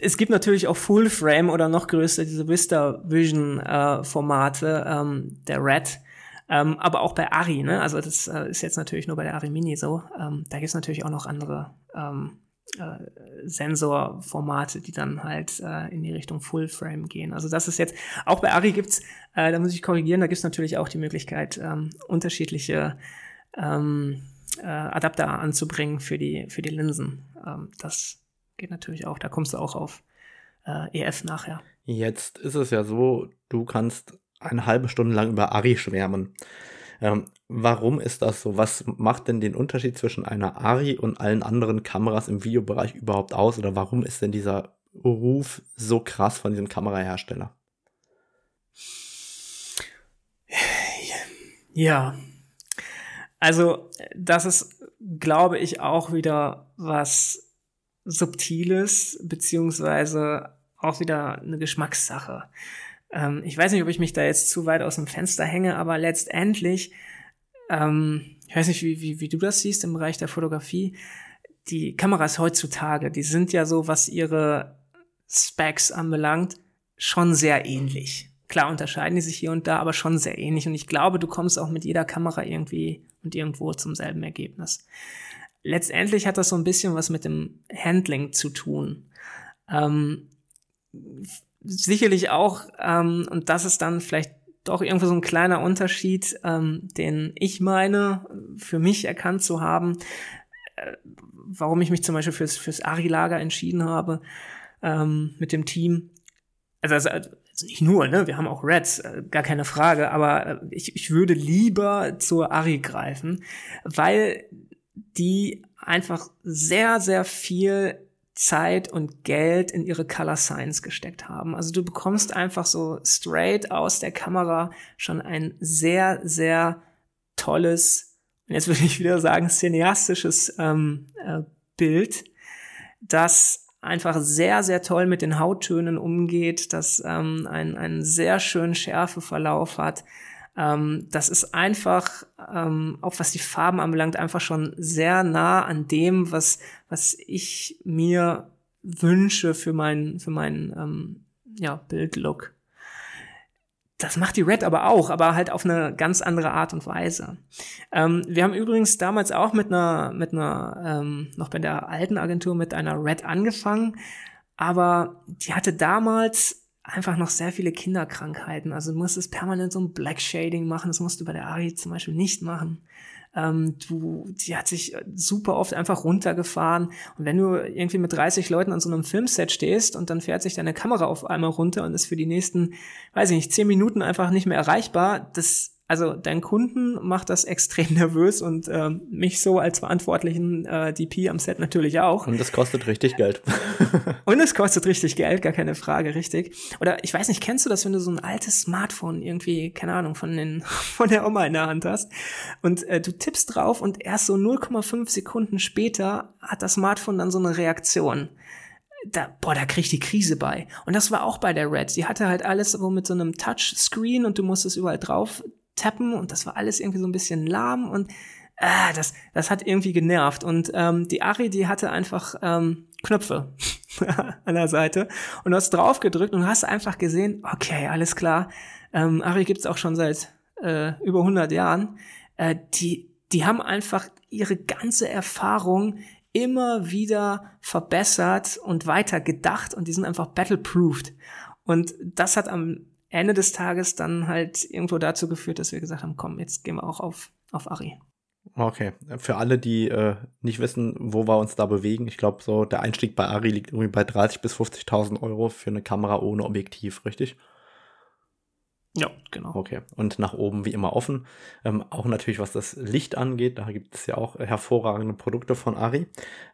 es gibt natürlich auch Full Frame oder noch größer diese Vista Vision äh, Formate ähm, der Red ähm, aber auch bei Ari, ne? Also das äh, ist jetzt natürlich nur bei der Ari Mini so. Ähm, da gibt es natürlich auch noch andere ähm, äh, Sensorformate, die dann halt äh, in die Richtung Full Frame gehen. Also das ist jetzt, auch bei Ari gibt's, äh, da muss ich korrigieren, da gibt's natürlich auch die Möglichkeit, ähm, unterschiedliche ähm, äh, Adapter anzubringen für die, für die Linsen. Ähm, das geht natürlich auch, da kommst du auch auf äh, EF nachher. Jetzt ist es ja so, du kannst eine halbe Stunde lang über Ari schwärmen. Ähm, warum ist das so? Was macht denn den Unterschied zwischen einer Ari und allen anderen Kameras im Videobereich überhaupt aus? Oder warum ist denn dieser Ruf so krass von diesem Kamerahersteller? Ja, also das ist, glaube ich, auch wieder was Subtiles, beziehungsweise auch wieder eine Geschmackssache. Ähm, ich weiß nicht, ob ich mich da jetzt zu weit aus dem Fenster hänge, aber letztendlich, ähm, ich weiß nicht, wie, wie, wie du das siehst im Bereich der Fotografie, die Kameras heutzutage, die sind ja so, was ihre Specs anbelangt, schon sehr ähnlich. klar unterscheiden die sich hier und da, aber schon sehr ähnlich. Und ich glaube, du kommst auch mit jeder Kamera irgendwie und irgendwo zum selben Ergebnis. Letztendlich hat das so ein bisschen was mit dem Handling zu tun. Ähm, sicherlich auch, ähm, und das ist dann vielleicht doch irgendwo so ein kleiner Unterschied, ähm, den ich meine, für mich erkannt zu haben, äh, warum ich mich zum Beispiel fürs, fürs Ari-Lager entschieden habe ähm, mit dem Team. Also, also, also nicht nur, ne? Wir haben auch Reds, äh, gar keine Frage, aber äh, ich, ich würde lieber zur Ari greifen, weil die einfach sehr, sehr viel Zeit und Geld in ihre Color Science gesteckt haben. Also du bekommst einfach so straight aus der Kamera schon ein sehr, sehr tolles, und jetzt würde ich wieder sagen, cineastisches ähm, äh, Bild, das einfach sehr, sehr toll mit den Hauttönen umgeht, das ähm, einen, einen sehr schönen Schärfeverlauf hat. Ähm, das ist einfach, ähm, auch was die Farben anbelangt, einfach schon sehr nah an dem, was, was ich mir wünsche für meinen, für meinen ähm, ja, Bildlook. Das macht die Red aber auch, aber halt auf eine ganz andere Art und Weise. Ähm, wir haben übrigens damals auch mit einer, mit einer, ähm, noch bei der alten Agentur mit einer Red angefangen, aber die hatte damals einfach noch sehr viele Kinderkrankheiten. Also du musstest permanent so ein Black Shading machen, das musst du bei der Ari zum Beispiel nicht machen. Ähm, du, die hat sich super oft einfach runtergefahren. Und wenn du irgendwie mit 30 Leuten an so einem Filmset stehst und dann fährt sich deine Kamera auf einmal runter und ist für die nächsten, weiß ich nicht, 10 Minuten einfach nicht mehr erreichbar, das also dein Kunden macht das extrem nervös und äh, mich so als verantwortlichen äh, DP am Set natürlich auch. Und es kostet richtig Geld. und es kostet richtig Geld, gar keine Frage, richtig. Oder ich weiß nicht, kennst du das, wenn du so ein altes Smartphone irgendwie, keine Ahnung, von, den, von der Oma in der Hand hast und äh, du tippst drauf und erst so 0,5 Sekunden später hat das Smartphone dann so eine Reaktion da, boah, da krieg ich die Krise bei. Und das war auch bei der Red. Die hatte halt alles so mit so einem Touchscreen und du musstest überall drauf tappen und das war alles irgendwie so ein bisschen lahm und äh, das, das hat irgendwie genervt. Und ähm, die Ari, die hatte einfach ähm, Knöpfe an der Seite und du hast drauf gedrückt und hast einfach gesehen, okay, alles klar, ähm, Ari gibt's auch schon seit äh, über 100 Jahren. Äh, die, die haben einfach ihre ganze Erfahrung immer wieder verbessert und weiter gedacht und die sind einfach battleproofed. Und das hat am Ende des Tages dann halt irgendwo dazu geführt, dass wir gesagt haben, komm, jetzt gehen wir auch auf, auf Ari. Okay, für alle, die äh, nicht wissen, wo wir uns da bewegen, ich glaube, so der Einstieg bei Ari liegt irgendwie bei 30.000 bis 50.000 Euro für eine Kamera ohne Objektiv, richtig? Ja, genau. Okay, und nach oben wie immer offen. Ähm, auch natürlich, was das Licht angeht, da gibt es ja auch hervorragende Produkte von Ari.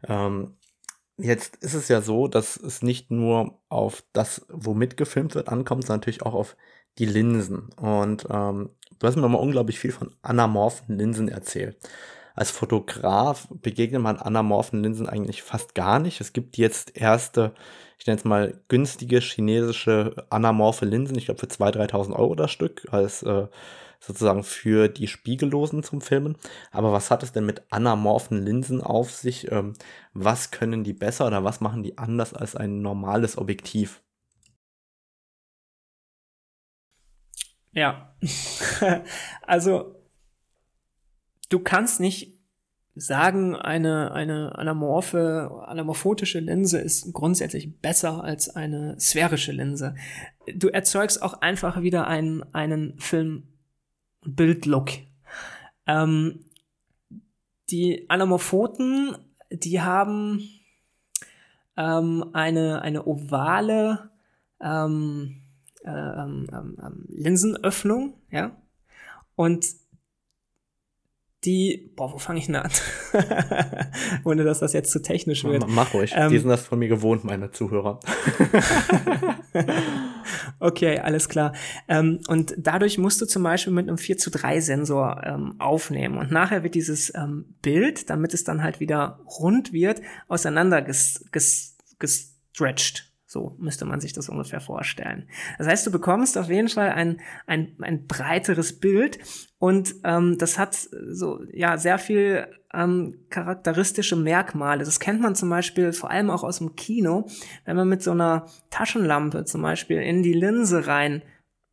Ähm, Jetzt ist es ja so, dass es nicht nur auf das, womit gefilmt wird, ankommt, sondern natürlich auch auf die Linsen. Und ähm, du hast mir mal unglaublich viel von anamorphen Linsen erzählt. Als Fotograf begegnet man anamorphen Linsen eigentlich fast gar nicht. Es gibt jetzt erste, ich nenne es mal günstige chinesische anamorphe Linsen, ich glaube für 2.000, 3.000 Euro das Stück, als äh, sozusagen für die Spiegellosen zum Filmen. Aber was hat es denn mit anamorphen Linsen auf sich? Ähm, was können die besser oder was machen die anders als ein normales Objektiv? Ja, also du kannst nicht sagen, eine, eine anamorphe, anamorphotische Linse ist grundsätzlich besser als eine sphärische Linse. Du erzeugst auch einfach wieder einen, einen Film Bildlook. Ähm, die Anamorphoten, die haben ähm, eine, eine ovale ähm, äh, ähm, ähm, ähm, Linsenöffnung, ja, und die, boah, wo fange ich denn an? Ohne dass das jetzt zu technisch wird. Mach ruhig, ähm, die sind das von mir gewohnt, meine Zuhörer. okay, alles klar. Ähm, und dadurch musst du zum Beispiel mit einem 4 zu 3 Sensor ähm, aufnehmen. Und nachher wird dieses ähm, Bild, damit es dann halt wieder rund wird, auseinander ges ges gestretched. So müsste man sich das ungefähr vorstellen. Das heißt, du bekommst auf jeden Fall ein, ein, ein breiteres Bild und ähm, das hat so ja sehr viel ähm, charakteristische Merkmale. Das kennt man zum Beispiel vor allem auch aus dem Kino, wenn man mit so einer Taschenlampe zum Beispiel in die Linse rein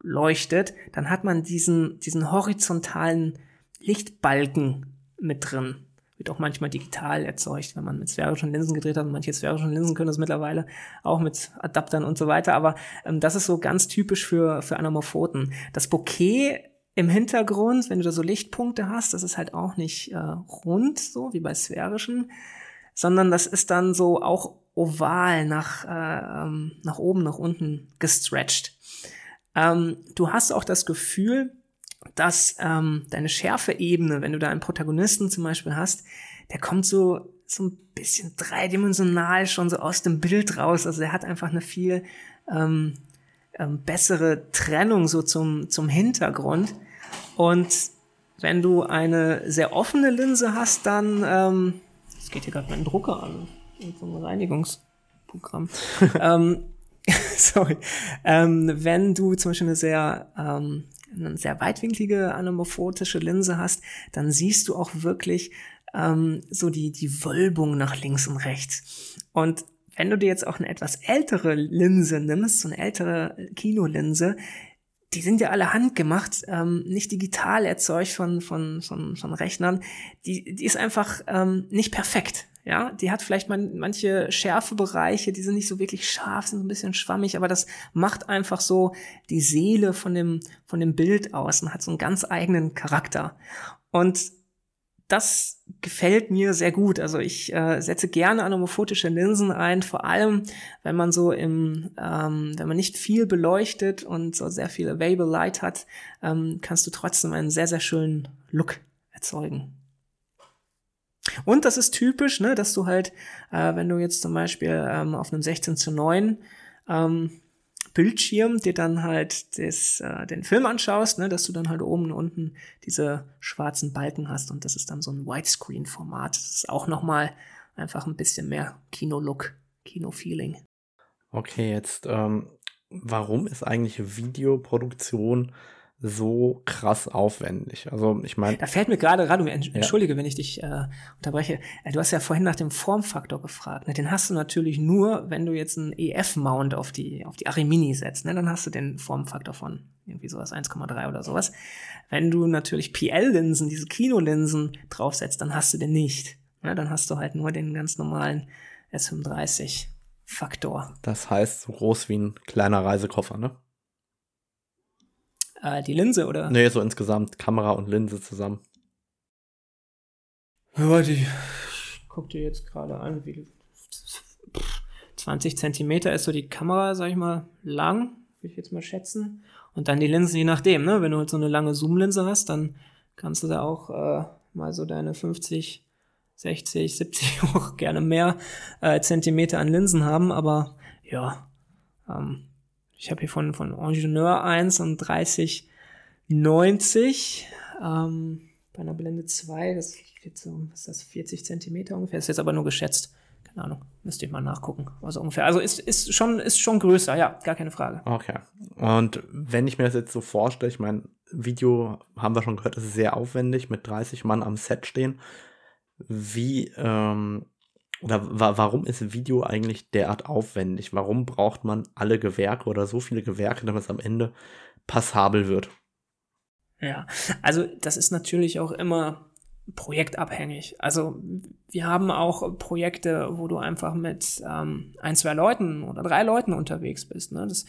leuchtet, dann hat man diesen, diesen horizontalen Lichtbalken mit drin. Wird auch manchmal digital erzeugt, wenn man mit sphärischen Linsen gedreht hat. Manche sphärischen Linsen können das mittlerweile auch mit Adaptern und so weiter. Aber ähm, das ist so ganz typisch für, für Anamorphoten. Das Bokeh im Hintergrund, wenn du da so Lichtpunkte hast, das ist halt auch nicht äh, rund, so wie bei sphärischen, sondern das ist dann so auch oval nach, äh, ähm, nach oben, nach unten gestretched. Ähm, du hast auch das Gefühl, dass ähm, deine Schärfeebene, wenn du da einen Protagonisten zum Beispiel hast, der kommt so so ein bisschen dreidimensional schon so aus dem Bild raus. Also er hat einfach eine viel ähm, ähm, bessere Trennung so zum zum Hintergrund. Und wenn du eine sehr offene Linse hast, dann ähm, es geht hier gerade mein Drucker an, so ein Reinigungsprogramm. ähm, sorry. Ähm, wenn du zum Beispiel eine sehr ähm, eine sehr weitwinklige anamorphotische Linse hast, dann siehst du auch wirklich ähm, so die, die Wölbung nach links und rechts. Und wenn du dir jetzt auch eine etwas ältere Linse nimmst, so eine ältere Kinolinse, die sind ja alle handgemacht, ähm, nicht digital erzeugt von, von, von, von Rechnern. Die, die ist einfach ähm, nicht perfekt. Ja, die hat vielleicht man, manche Schärfebereiche, die sind nicht so wirklich scharf, sind so ein bisschen schwammig, aber das macht einfach so die Seele von dem, von dem Bild aus und hat so einen ganz eigenen Charakter. Und das gefällt mir sehr gut. Also ich äh, setze gerne anamorphotische Linsen ein, vor allem wenn man so im, ähm, wenn man nicht viel beleuchtet und so sehr viel Available Light hat, ähm, kannst du trotzdem einen sehr, sehr schönen Look erzeugen. Und das ist typisch, ne, dass du halt, äh, wenn du jetzt zum Beispiel ähm, auf einem 16 zu 9 ähm, Bildschirm dir dann halt das, äh, den Film anschaust, ne, dass du dann halt oben und unten diese schwarzen Balken hast und das ist dann so ein Widescreen-Format. Das ist auch nochmal einfach ein bisschen mehr Kino-Look, Kino-Feeling. Okay, jetzt, ähm, warum ist eigentlich Videoproduktion so krass aufwendig. Also ich meine. Da fällt mir gerade gerade, entschuldige, ja. wenn ich dich äh, unterbreche. Äh, du hast ja vorhin nach dem Formfaktor gefragt. Ne? Den hast du natürlich nur, wenn du jetzt einen EF-Mount auf die, auf die Arimini setzt. Ne? Dann hast du den Formfaktor von irgendwie sowas 1,3 oder sowas. Wenn du natürlich PL-Linsen, diese Kinolinsen draufsetzt, dann hast du den nicht. Ne? Dann hast du halt nur den ganz normalen S35-Faktor. Das heißt, so groß wie ein kleiner Reisekoffer, ne? Äh, die Linse, oder? Nee, so insgesamt Kamera und Linse zusammen. Ja, die, ich guck dir jetzt gerade an, wie 20 Zentimeter ist so die Kamera, sag ich mal, lang, würde ich jetzt mal schätzen. Und dann die Linsen, je nachdem, ne? Wenn du halt so eine lange Zoom-Linse hast, dann kannst du da auch äh, mal so deine 50, 60, 70, auch gerne mehr äh, Zentimeter an Linsen haben, aber ja, ähm, ich habe hier von, von Ingenieur 1 und 3090 ähm, bei einer Blende 2, das ist so, was ist das, 40 Zentimeter ungefähr, ist jetzt aber nur geschätzt. Keine Ahnung, müsste ich mal nachgucken. Also ungefähr. Also ist, ist, schon, ist schon größer, ja, gar keine Frage. Okay. Und wenn ich mir das jetzt so vorstelle, ich meine, Video haben wir schon gehört, ist sehr aufwendig, mit 30 Mann am Set stehen. Wie ähm, oder wa warum ist Video eigentlich derart aufwendig? Warum braucht man alle Gewerke oder so viele Gewerke, damit es am Ende passabel wird? Ja, also das ist natürlich auch immer projektabhängig. Also wir haben auch Projekte, wo du einfach mit ähm, ein, zwei Leuten oder drei Leuten unterwegs bist. Ne? Das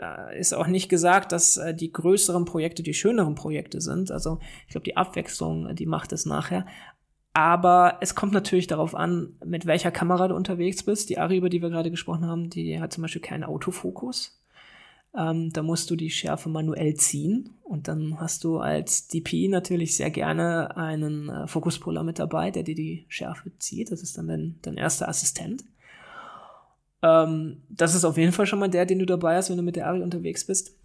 äh, ist auch nicht gesagt, dass äh, die größeren Projekte die schöneren Projekte sind. Also ich glaube, die Abwechslung, die macht es nachher. Aber es kommt natürlich darauf an, mit welcher Kamera du unterwegs bist. Die Ari, über die wir gerade gesprochen haben, die hat zum Beispiel keinen Autofokus. Ähm, da musst du die Schärfe manuell ziehen und dann hast du als DP natürlich sehr gerne einen äh, Fokuspuller mit dabei, der dir die Schärfe zieht. Das ist dann dein, dein erster Assistent. Ähm, das ist auf jeden Fall schon mal der, den du dabei hast, wenn du mit der Ari unterwegs bist.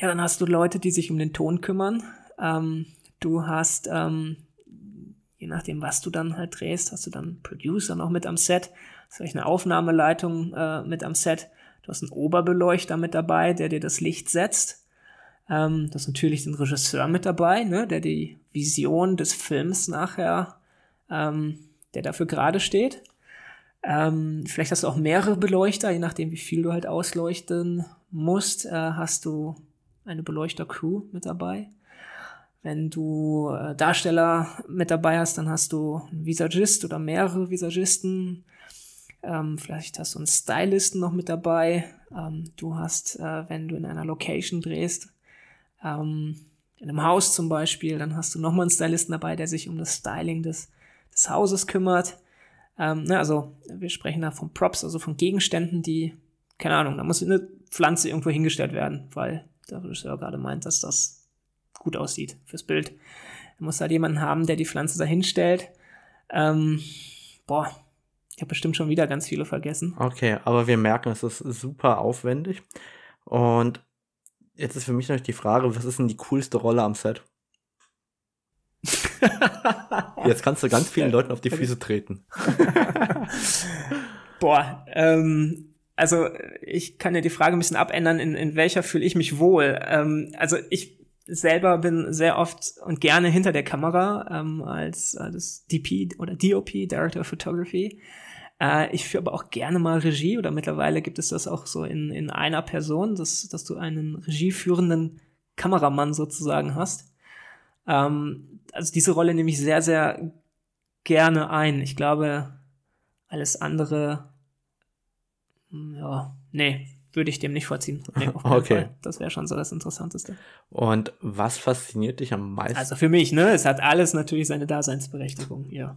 Ja, dann hast du Leute, die sich um den Ton kümmern. Ähm, du hast ähm, je nachdem, was du dann halt drehst, hast du dann Producer noch mit am Set, hast vielleicht eine Aufnahmeleitung äh, mit am Set, du hast einen Oberbeleuchter mit dabei, der dir das Licht setzt. Ähm, du hast natürlich den Regisseur mit dabei, ne, der die Vision des Films nachher, ähm, der dafür gerade steht. Ähm, vielleicht hast du auch mehrere Beleuchter, je nachdem, wie viel du halt ausleuchten musst, äh, hast du eine Beleuchter-Crew mit dabei. Wenn du äh, Darsteller mit dabei hast, dann hast du einen Visagist oder mehrere Visagisten. Ähm, vielleicht hast du einen Stylisten noch mit dabei. Ähm, du hast, äh, wenn du in einer Location drehst, ähm, in einem Haus zum Beispiel, dann hast du nochmal einen Stylisten dabei, der sich um das Styling des, des Hauses kümmert. Ähm, ne, also wir sprechen da von Props, also von Gegenständen, die, keine Ahnung, da muss eine Pflanze irgendwo hingestellt werden, weil der Regisseur gerade meint, dass das gut aussieht fürs Bild. Er muss halt jemanden haben, der die Pflanze da hinstellt. Ähm, boah, ich habe bestimmt schon wieder ganz viele vergessen. Okay, aber wir merken, es ist super aufwendig. Und jetzt ist für mich natürlich die Frage, was ist denn die coolste Rolle am Set? Jetzt kannst du ganz vielen Leuten auf die Füße treten. Boah, ähm, also ich kann ja die Frage ein bisschen abändern, in, in welcher fühle ich mich wohl. Ähm, also ich selber bin sehr oft und gerne hinter der Kamera ähm, als, als DP oder DOP, Director of Photography. Äh, ich führe aber auch gerne mal Regie oder mittlerweile gibt es das auch so in, in einer Person, dass, dass du einen regieführenden Kameramann sozusagen hast. Ähm, also diese Rolle nehme ich sehr, sehr gerne ein. Ich glaube, alles andere, hm, ja, nee, würde ich dem nicht vorziehen. Nee, okay. Fall. Das wäre schon so das Interessanteste. Und was fasziniert dich am meisten? Also für mich, ne? Es hat alles natürlich seine Daseinsberechtigung, ja.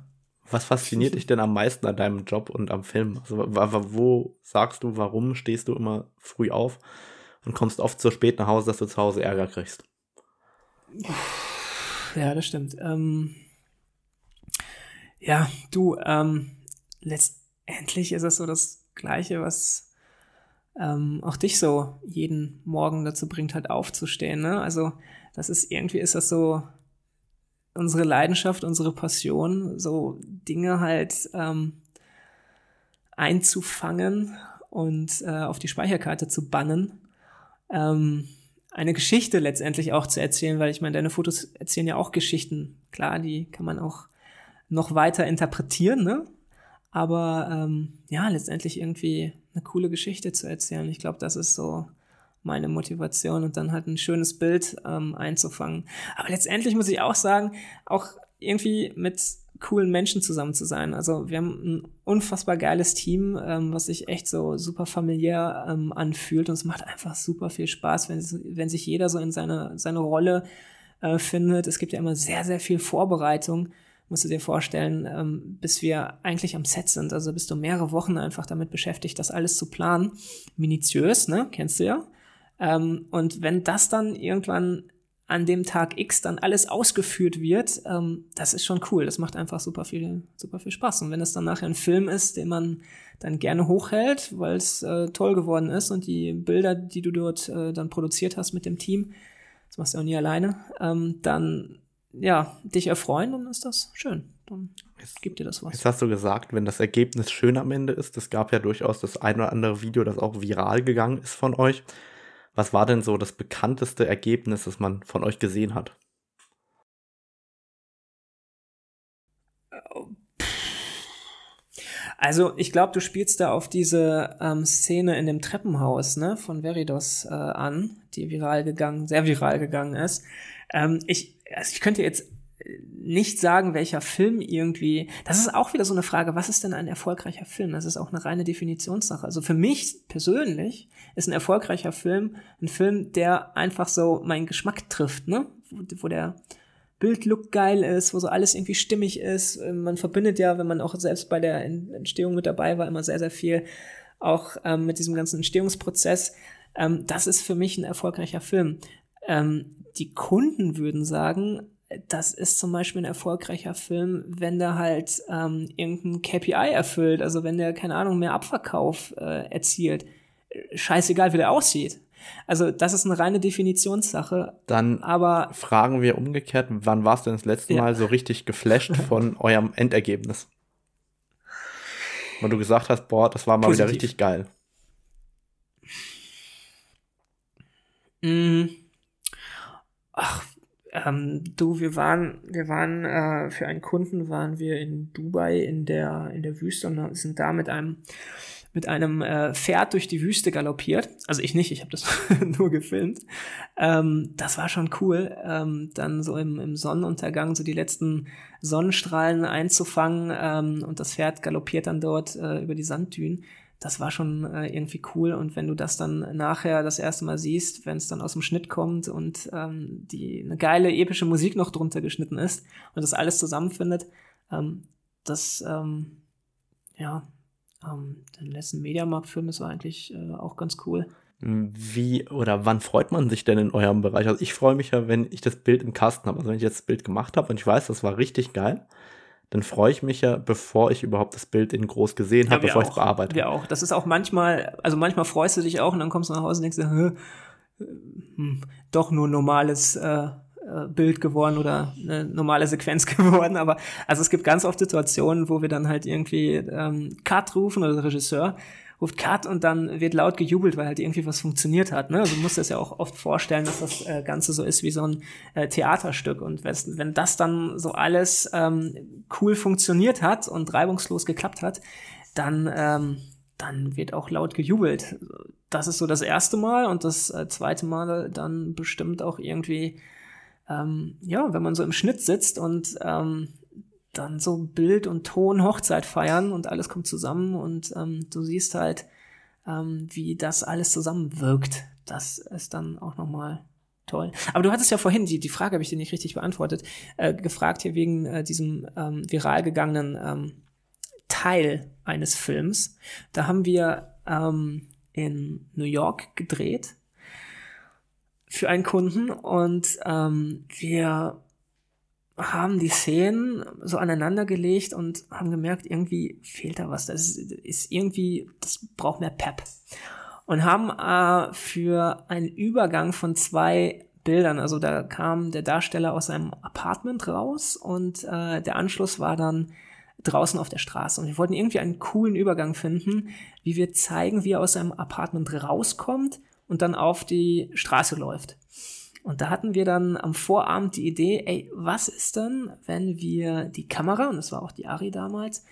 Was fasziniert dich denn am meisten an deinem Job und am Film? Also, wo sagst du, warum stehst du immer früh auf und kommst oft so spät nach Hause, dass du zu Hause Ärger kriegst? Ja, das stimmt. Ähm, ja, du, ähm, letztendlich ist es so das Gleiche, was ähm, auch dich so jeden Morgen dazu bringt, halt aufzustehen. Ne? Also, das ist irgendwie ist das so unsere Leidenschaft, unsere Passion, so Dinge halt ähm, einzufangen und äh, auf die Speicherkarte zu bannen. Ähm, eine Geschichte letztendlich auch zu erzählen, weil ich meine, deine Fotos erzählen ja auch Geschichten. Klar, die kann man auch noch weiter interpretieren, ne? Aber ähm, ja, letztendlich irgendwie eine coole Geschichte zu erzählen. Ich glaube, das ist so meine Motivation und dann halt ein schönes Bild ähm, einzufangen. Aber letztendlich muss ich auch sagen, auch irgendwie mit coolen Menschen zusammen zu sein. Also wir haben ein unfassbar geiles Team, ähm, was sich echt so super familiär ähm, anfühlt und es macht einfach super viel Spaß, wenn, wenn sich jeder so in seine, seine Rolle äh, findet. Es gibt ja immer sehr, sehr viel Vorbereitung musst du dir vorstellen, ähm, bis wir eigentlich am Set sind. Also bist du mehrere Wochen einfach damit beschäftigt, das alles zu planen. Minutiös, ne? Kennst du ja. Ähm, und wenn das dann irgendwann an dem Tag X dann alles ausgeführt wird, ähm, das ist schon cool. Das macht einfach super viel, super viel Spaß. Und wenn es dann nachher ein Film ist, den man dann gerne hochhält, weil es äh, toll geworden ist und die Bilder, die du dort äh, dann produziert hast mit dem Team, das machst du auch nie alleine, ähm, dann ja, dich erfreuen, dann ist das schön. Dann jetzt, gibt dir das was. Jetzt hast du gesagt, wenn das Ergebnis schön am Ende ist, es gab ja durchaus das ein oder andere Video, das auch viral gegangen ist von euch. Was war denn so das bekannteste Ergebnis, das man von euch gesehen hat? Also ich glaube, du spielst da auf diese ähm, Szene in dem Treppenhaus ne, von Veridos äh, an, die viral gegangen, sehr viral gegangen ist. Ähm, ich, also ich könnte jetzt nicht sagen, welcher Film irgendwie. Das ist auch wieder so eine Frage, was ist denn ein erfolgreicher Film? Das ist auch eine reine Definitionssache. Also für mich persönlich ist ein erfolgreicher Film ein Film, der einfach so meinen Geschmack trifft, ne? Wo, wo der Bildlook geil ist, wo so alles irgendwie stimmig ist. Man verbindet ja, wenn man auch selbst bei der Entstehung mit dabei war, immer sehr, sehr viel auch ähm, mit diesem ganzen Entstehungsprozess. Ähm, das ist für mich ein erfolgreicher Film. Ähm, die Kunden würden sagen, das ist zum Beispiel ein erfolgreicher Film, wenn der halt ähm, irgendein KPI erfüllt, also wenn der, keine Ahnung, mehr Abverkauf äh, erzielt. Scheißegal, wie der aussieht. Also das ist eine reine Definitionssache. Dann aber fragen wir umgekehrt, wann warst du denn das letzte ja. Mal so richtig geflasht von eurem Endergebnis? Wo du gesagt hast, boah, das war mal Positiv. wieder richtig geil. Mm. Ach, ähm, du, wir waren, wir waren äh, für einen Kunden waren wir in Dubai in der in der Wüste und sind da mit einem mit einem äh, Pferd durch die Wüste galoppiert. Also ich nicht, ich habe das nur gefilmt. Ähm, das war schon cool. Ähm, dann so im, im Sonnenuntergang so die letzten Sonnenstrahlen einzufangen ähm, und das Pferd galoppiert dann dort äh, über die Sanddünen. Das war schon äh, irgendwie cool. Und wenn du das dann nachher das erste Mal siehst, wenn es dann aus dem Schnitt kommt und ähm, die eine geile epische Musik noch drunter geschnitten ist und das alles zusammenfindet, ähm, das ähm, ja, ähm, den letzten Mediamarkt-Film ist eigentlich äh, auch ganz cool. Wie oder wann freut man sich denn in eurem Bereich? Also ich freue mich ja, wenn ich das Bild im Kasten habe. Also wenn ich jetzt das Bild gemacht habe und ich weiß, das war richtig geil, dann freue ich mich ja, bevor ich überhaupt das Bild in groß gesehen habe, ja, bevor ich es bearbeite. Ja auch. Das ist auch manchmal, also manchmal freust du dich auch und dann kommst du nach Hause und denkst dir, hm, doch nur normales äh, Bild geworden oder eine normale Sequenz geworden. Aber also es gibt ganz oft Situationen, wo wir dann halt irgendwie ähm, Cut rufen oder der Regisseur ruft Cut und dann wird laut gejubelt, weil halt irgendwie was funktioniert hat. Ne? Also du musst das ja auch oft vorstellen, dass das äh, Ganze so ist wie so ein äh, Theaterstück. Und wenn das dann so alles ähm, cool funktioniert hat und reibungslos geklappt hat, dann, ähm, dann wird auch laut gejubelt. Das ist so das erste Mal und das äh, zweite Mal dann bestimmt auch irgendwie ähm, ja, wenn man so im Schnitt sitzt und ähm, dann so Bild und Ton Hochzeit feiern und alles kommt zusammen und ähm, du siehst halt, ähm, wie das alles zusammenwirkt. Das ist dann auch nochmal toll. Aber du hattest ja vorhin, die, die Frage habe ich dir nicht richtig beantwortet, äh, gefragt hier wegen äh, diesem ähm, viral gegangenen ähm, Teil eines Films. Da haben wir in New York gedreht für einen Kunden und ähm, wir haben die Szenen so aneinander gelegt und haben gemerkt, irgendwie fehlt da was. Das ist, irgendwie, das braucht mehr Pep. Und haben äh, für einen Übergang von zwei Bildern, also da kam der Darsteller aus seinem Apartment raus und äh, der Anschluss war dann draußen auf der Straße. Und wir wollten irgendwie einen coolen Übergang finden, wie wir zeigen, wie er aus seinem Apartment rauskommt und dann auf die Straße läuft. Und da hatten wir dann am Vorabend die Idee, ey, was ist denn, wenn wir die Kamera, und das war auch die Ari damals,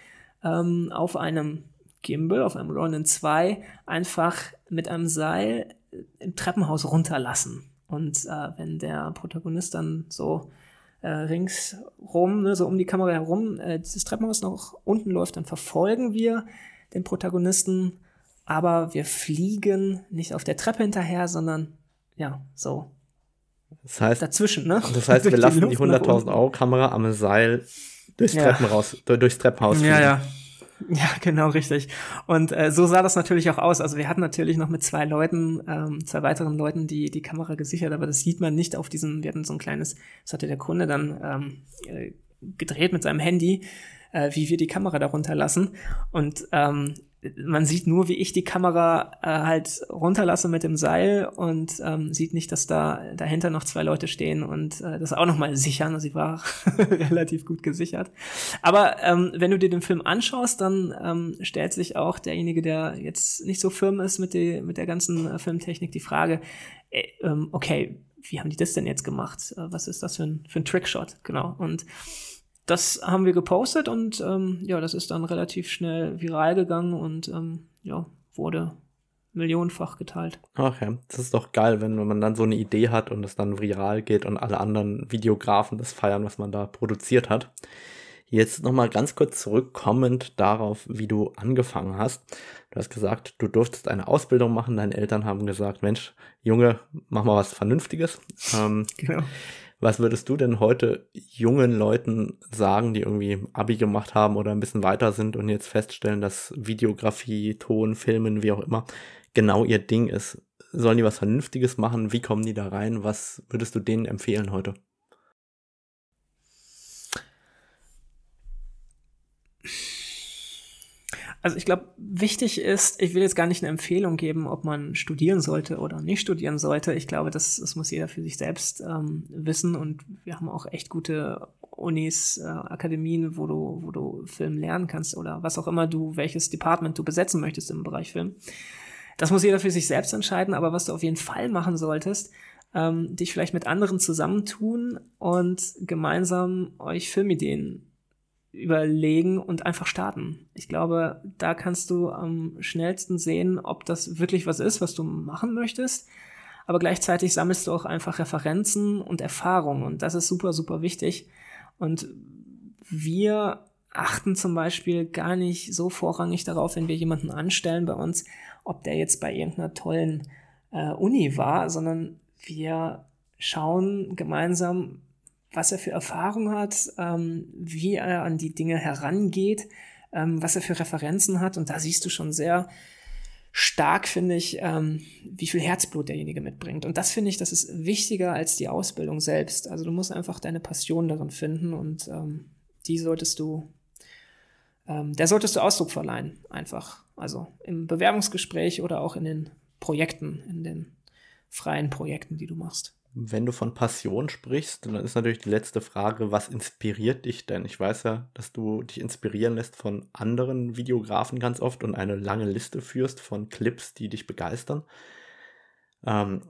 ähm, auf einem Gimbal, auf einem Ronin 2, einfach mit einem Seil im Treppenhaus runterlassen. Und äh, wenn der Protagonist dann so äh, ringsrum, ne, so um die Kamera herum, äh, dieses Treppenhaus noch unten läuft, dann verfolgen wir den Protagonisten aber wir fliegen nicht auf der Treppe hinterher, sondern ja, so. Das heißt, dazwischen, ne? Das heißt, wir lassen die, die 100.000 Euro Kamera am Seil durchs ja. Treppenhaus, durchs Treppenhaus fliegen. Ja, ja. Ja, genau, richtig. Und äh, so sah das natürlich auch aus. Also wir hatten natürlich noch mit zwei Leuten, ähm, zwei weiteren Leuten die, die Kamera gesichert, aber das sieht man nicht auf diesem, wir hatten so ein kleines, das hatte der Kunde dann ähm, äh, gedreht mit seinem Handy, äh, wie wir die Kamera darunter lassen. Und ähm, man sieht nur, wie ich die Kamera äh, halt runterlasse mit dem Seil und ähm, sieht nicht, dass da dahinter noch zwei Leute stehen und äh, das auch nochmal sichern. Also sie war relativ gut gesichert. Aber ähm, wenn du dir den Film anschaust, dann ähm, stellt sich auch derjenige, der jetzt nicht so firm ist mit, die, mit der ganzen äh, Filmtechnik, die Frage, äh, ähm, okay, wie haben die das denn jetzt gemacht? Äh, was ist das für ein, für ein Trickshot? Genau. Und das haben wir gepostet und ähm, ja, das ist dann relativ schnell viral gegangen und ähm, ja, wurde millionenfach geteilt. Ach ja, das ist doch geil, wenn man dann so eine Idee hat und es dann viral geht und alle anderen Videografen das feiern, was man da produziert hat. Jetzt nochmal ganz kurz zurückkommend darauf, wie du angefangen hast. Du hast gesagt, du durftest eine Ausbildung machen. Deine Eltern haben gesagt, Mensch, Junge, mach mal was Vernünftiges. Ähm, genau. Was würdest du denn heute jungen Leuten sagen, die irgendwie Abi gemacht haben oder ein bisschen weiter sind und jetzt feststellen, dass Videografie, Ton, Filmen, wie auch immer, genau ihr Ding ist? Sollen die was Vernünftiges machen? Wie kommen die da rein? Was würdest du denen empfehlen heute? Also ich glaube, wichtig ist, ich will jetzt gar nicht eine Empfehlung geben, ob man studieren sollte oder nicht studieren sollte. Ich glaube, das, das muss jeder für sich selbst ähm, wissen und wir haben auch echt gute Unis, äh, Akademien, wo du, wo du Film lernen kannst oder was auch immer du, welches Department du besetzen möchtest im Bereich Film. Das muss jeder für sich selbst entscheiden, aber was du auf jeden Fall machen solltest, ähm, dich vielleicht mit anderen zusammentun und gemeinsam euch Filmideen überlegen und einfach starten. Ich glaube, da kannst du am schnellsten sehen, ob das wirklich was ist, was du machen möchtest. Aber gleichzeitig sammelst du auch einfach Referenzen und Erfahrungen und das ist super, super wichtig. Und wir achten zum Beispiel gar nicht so vorrangig darauf, wenn wir jemanden anstellen bei uns, ob der jetzt bei irgendeiner tollen äh, Uni war, sondern wir schauen gemeinsam, was er für Erfahrung hat, ähm, wie er an die Dinge herangeht, ähm, was er für Referenzen hat. Und da siehst du schon sehr stark, finde ich, ähm, wie viel Herzblut derjenige mitbringt. Und das finde ich, das ist wichtiger als die Ausbildung selbst. Also du musst einfach deine Passion darin finden und ähm, die solltest du, ähm, der solltest du Ausdruck verleihen, einfach. Also im Bewerbungsgespräch oder auch in den Projekten, in den freien Projekten, die du machst. Wenn du von Passion sprichst, dann ist natürlich die letzte Frage, was inspiriert dich denn? Ich weiß ja, dass du dich inspirieren lässt von anderen Videografen ganz oft und eine lange Liste führst von Clips, die dich begeistern. Ähm,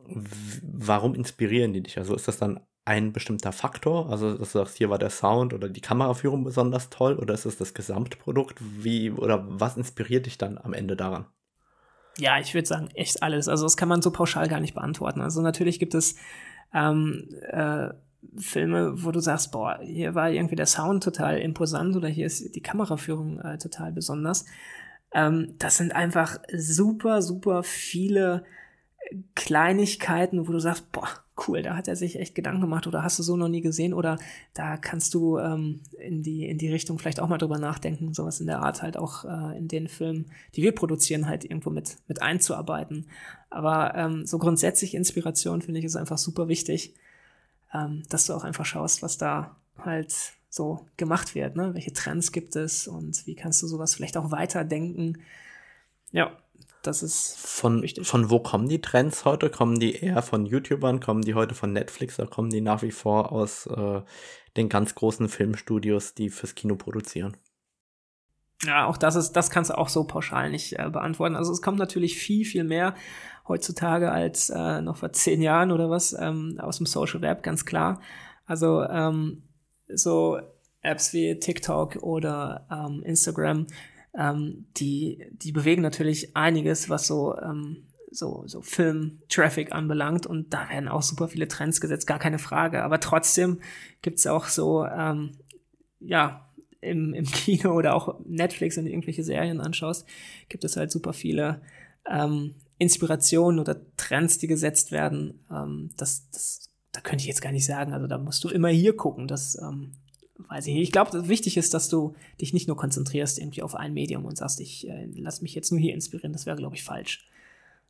warum inspirieren die dich? Also ist das dann ein bestimmter Faktor? Also, dass du sagst, hier war der Sound oder die Kameraführung besonders toll oder ist es das Gesamtprodukt? Wie oder was inspiriert dich dann am Ende daran? Ja, ich würde sagen, echt alles. Also, das kann man so pauschal gar nicht beantworten. Also, natürlich gibt es ähm, äh, Filme, wo du sagst, boah, hier war irgendwie der Sound total imposant oder hier ist die Kameraführung äh, total besonders. Ähm, das sind einfach super, super viele Kleinigkeiten, wo du sagst, boah, cool, da hat er sich echt Gedanken gemacht oder hast du so noch nie gesehen oder da kannst du ähm, in, die, in die Richtung vielleicht auch mal drüber nachdenken, sowas in der Art halt auch äh, in den Filmen, die wir produzieren, halt irgendwo mit, mit einzuarbeiten. Aber ähm, so grundsätzlich Inspiration finde ich ist einfach super wichtig, ähm, dass du auch einfach schaust, was da halt so gemacht wird, ne? welche Trends gibt es und wie kannst du sowas vielleicht auch weiterdenken. Ja, das ist von, wichtig. Von wo kommen die Trends heute? Kommen die eher von YouTubern? Kommen die heute von Netflix? Oder kommen die nach wie vor aus äh, den ganz großen Filmstudios, die fürs Kino produzieren? Ja, auch das ist, das kannst du auch so pauschal nicht äh, beantworten. Also es kommt natürlich viel, viel mehr heutzutage als äh, noch vor zehn Jahren oder was ähm, aus dem Social Web, ganz klar. Also ähm, so Apps wie TikTok oder ähm, Instagram ähm, die, die bewegen natürlich einiges, was so, ähm, so, so Film-Traffic anbelangt und da werden auch super viele Trends gesetzt, gar keine Frage. Aber trotzdem gibt's auch so, ähm, ja, im, im Kino oder auch Netflix, wenn du irgendwelche Serien anschaust, gibt es halt super viele ähm, Inspirationen oder Trends, die gesetzt werden. Ähm, das, das, da könnte ich jetzt gar nicht sagen. Also da musst du immer hier gucken. Das ähm, weiß ich nicht. Ich glaube, wichtig ist, dass du dich nicht nur konzentrierst irgendwie auf ein Medium und sagst, ich äh, lass mich jetzt nur hier inspirieren. Das wäre, glaube ich, falsch.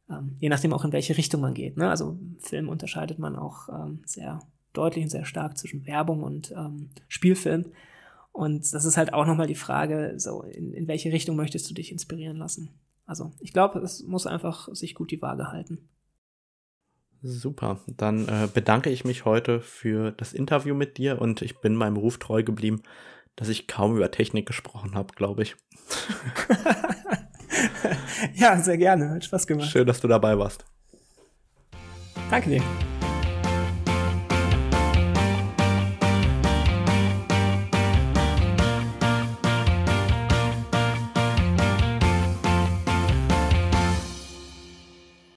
Ähm, je nachdem auch in welche Richtung man geht. Ne? Also Film unterscheidet man auch ähm, sehr deutlich und sehr stark zwischen Werbung und ähm, Spielfilm. Und das ist halt auch nochmal die Frage, so in, in welche Richtung möchtest du dich inspirieren lassen? Also ich glaube, es muss einfach sich gut die Waage halten. Super, dann äh, bedanke ich mich heute für das Interview mit dir und ich bin meinem Ruf treu geblieben, dass ich kaum über Technik gesprochen habe, glaube ich. ja, sehr gerne, hat Spaß gemacht. Schön, dass du dabei warst. Danke dir.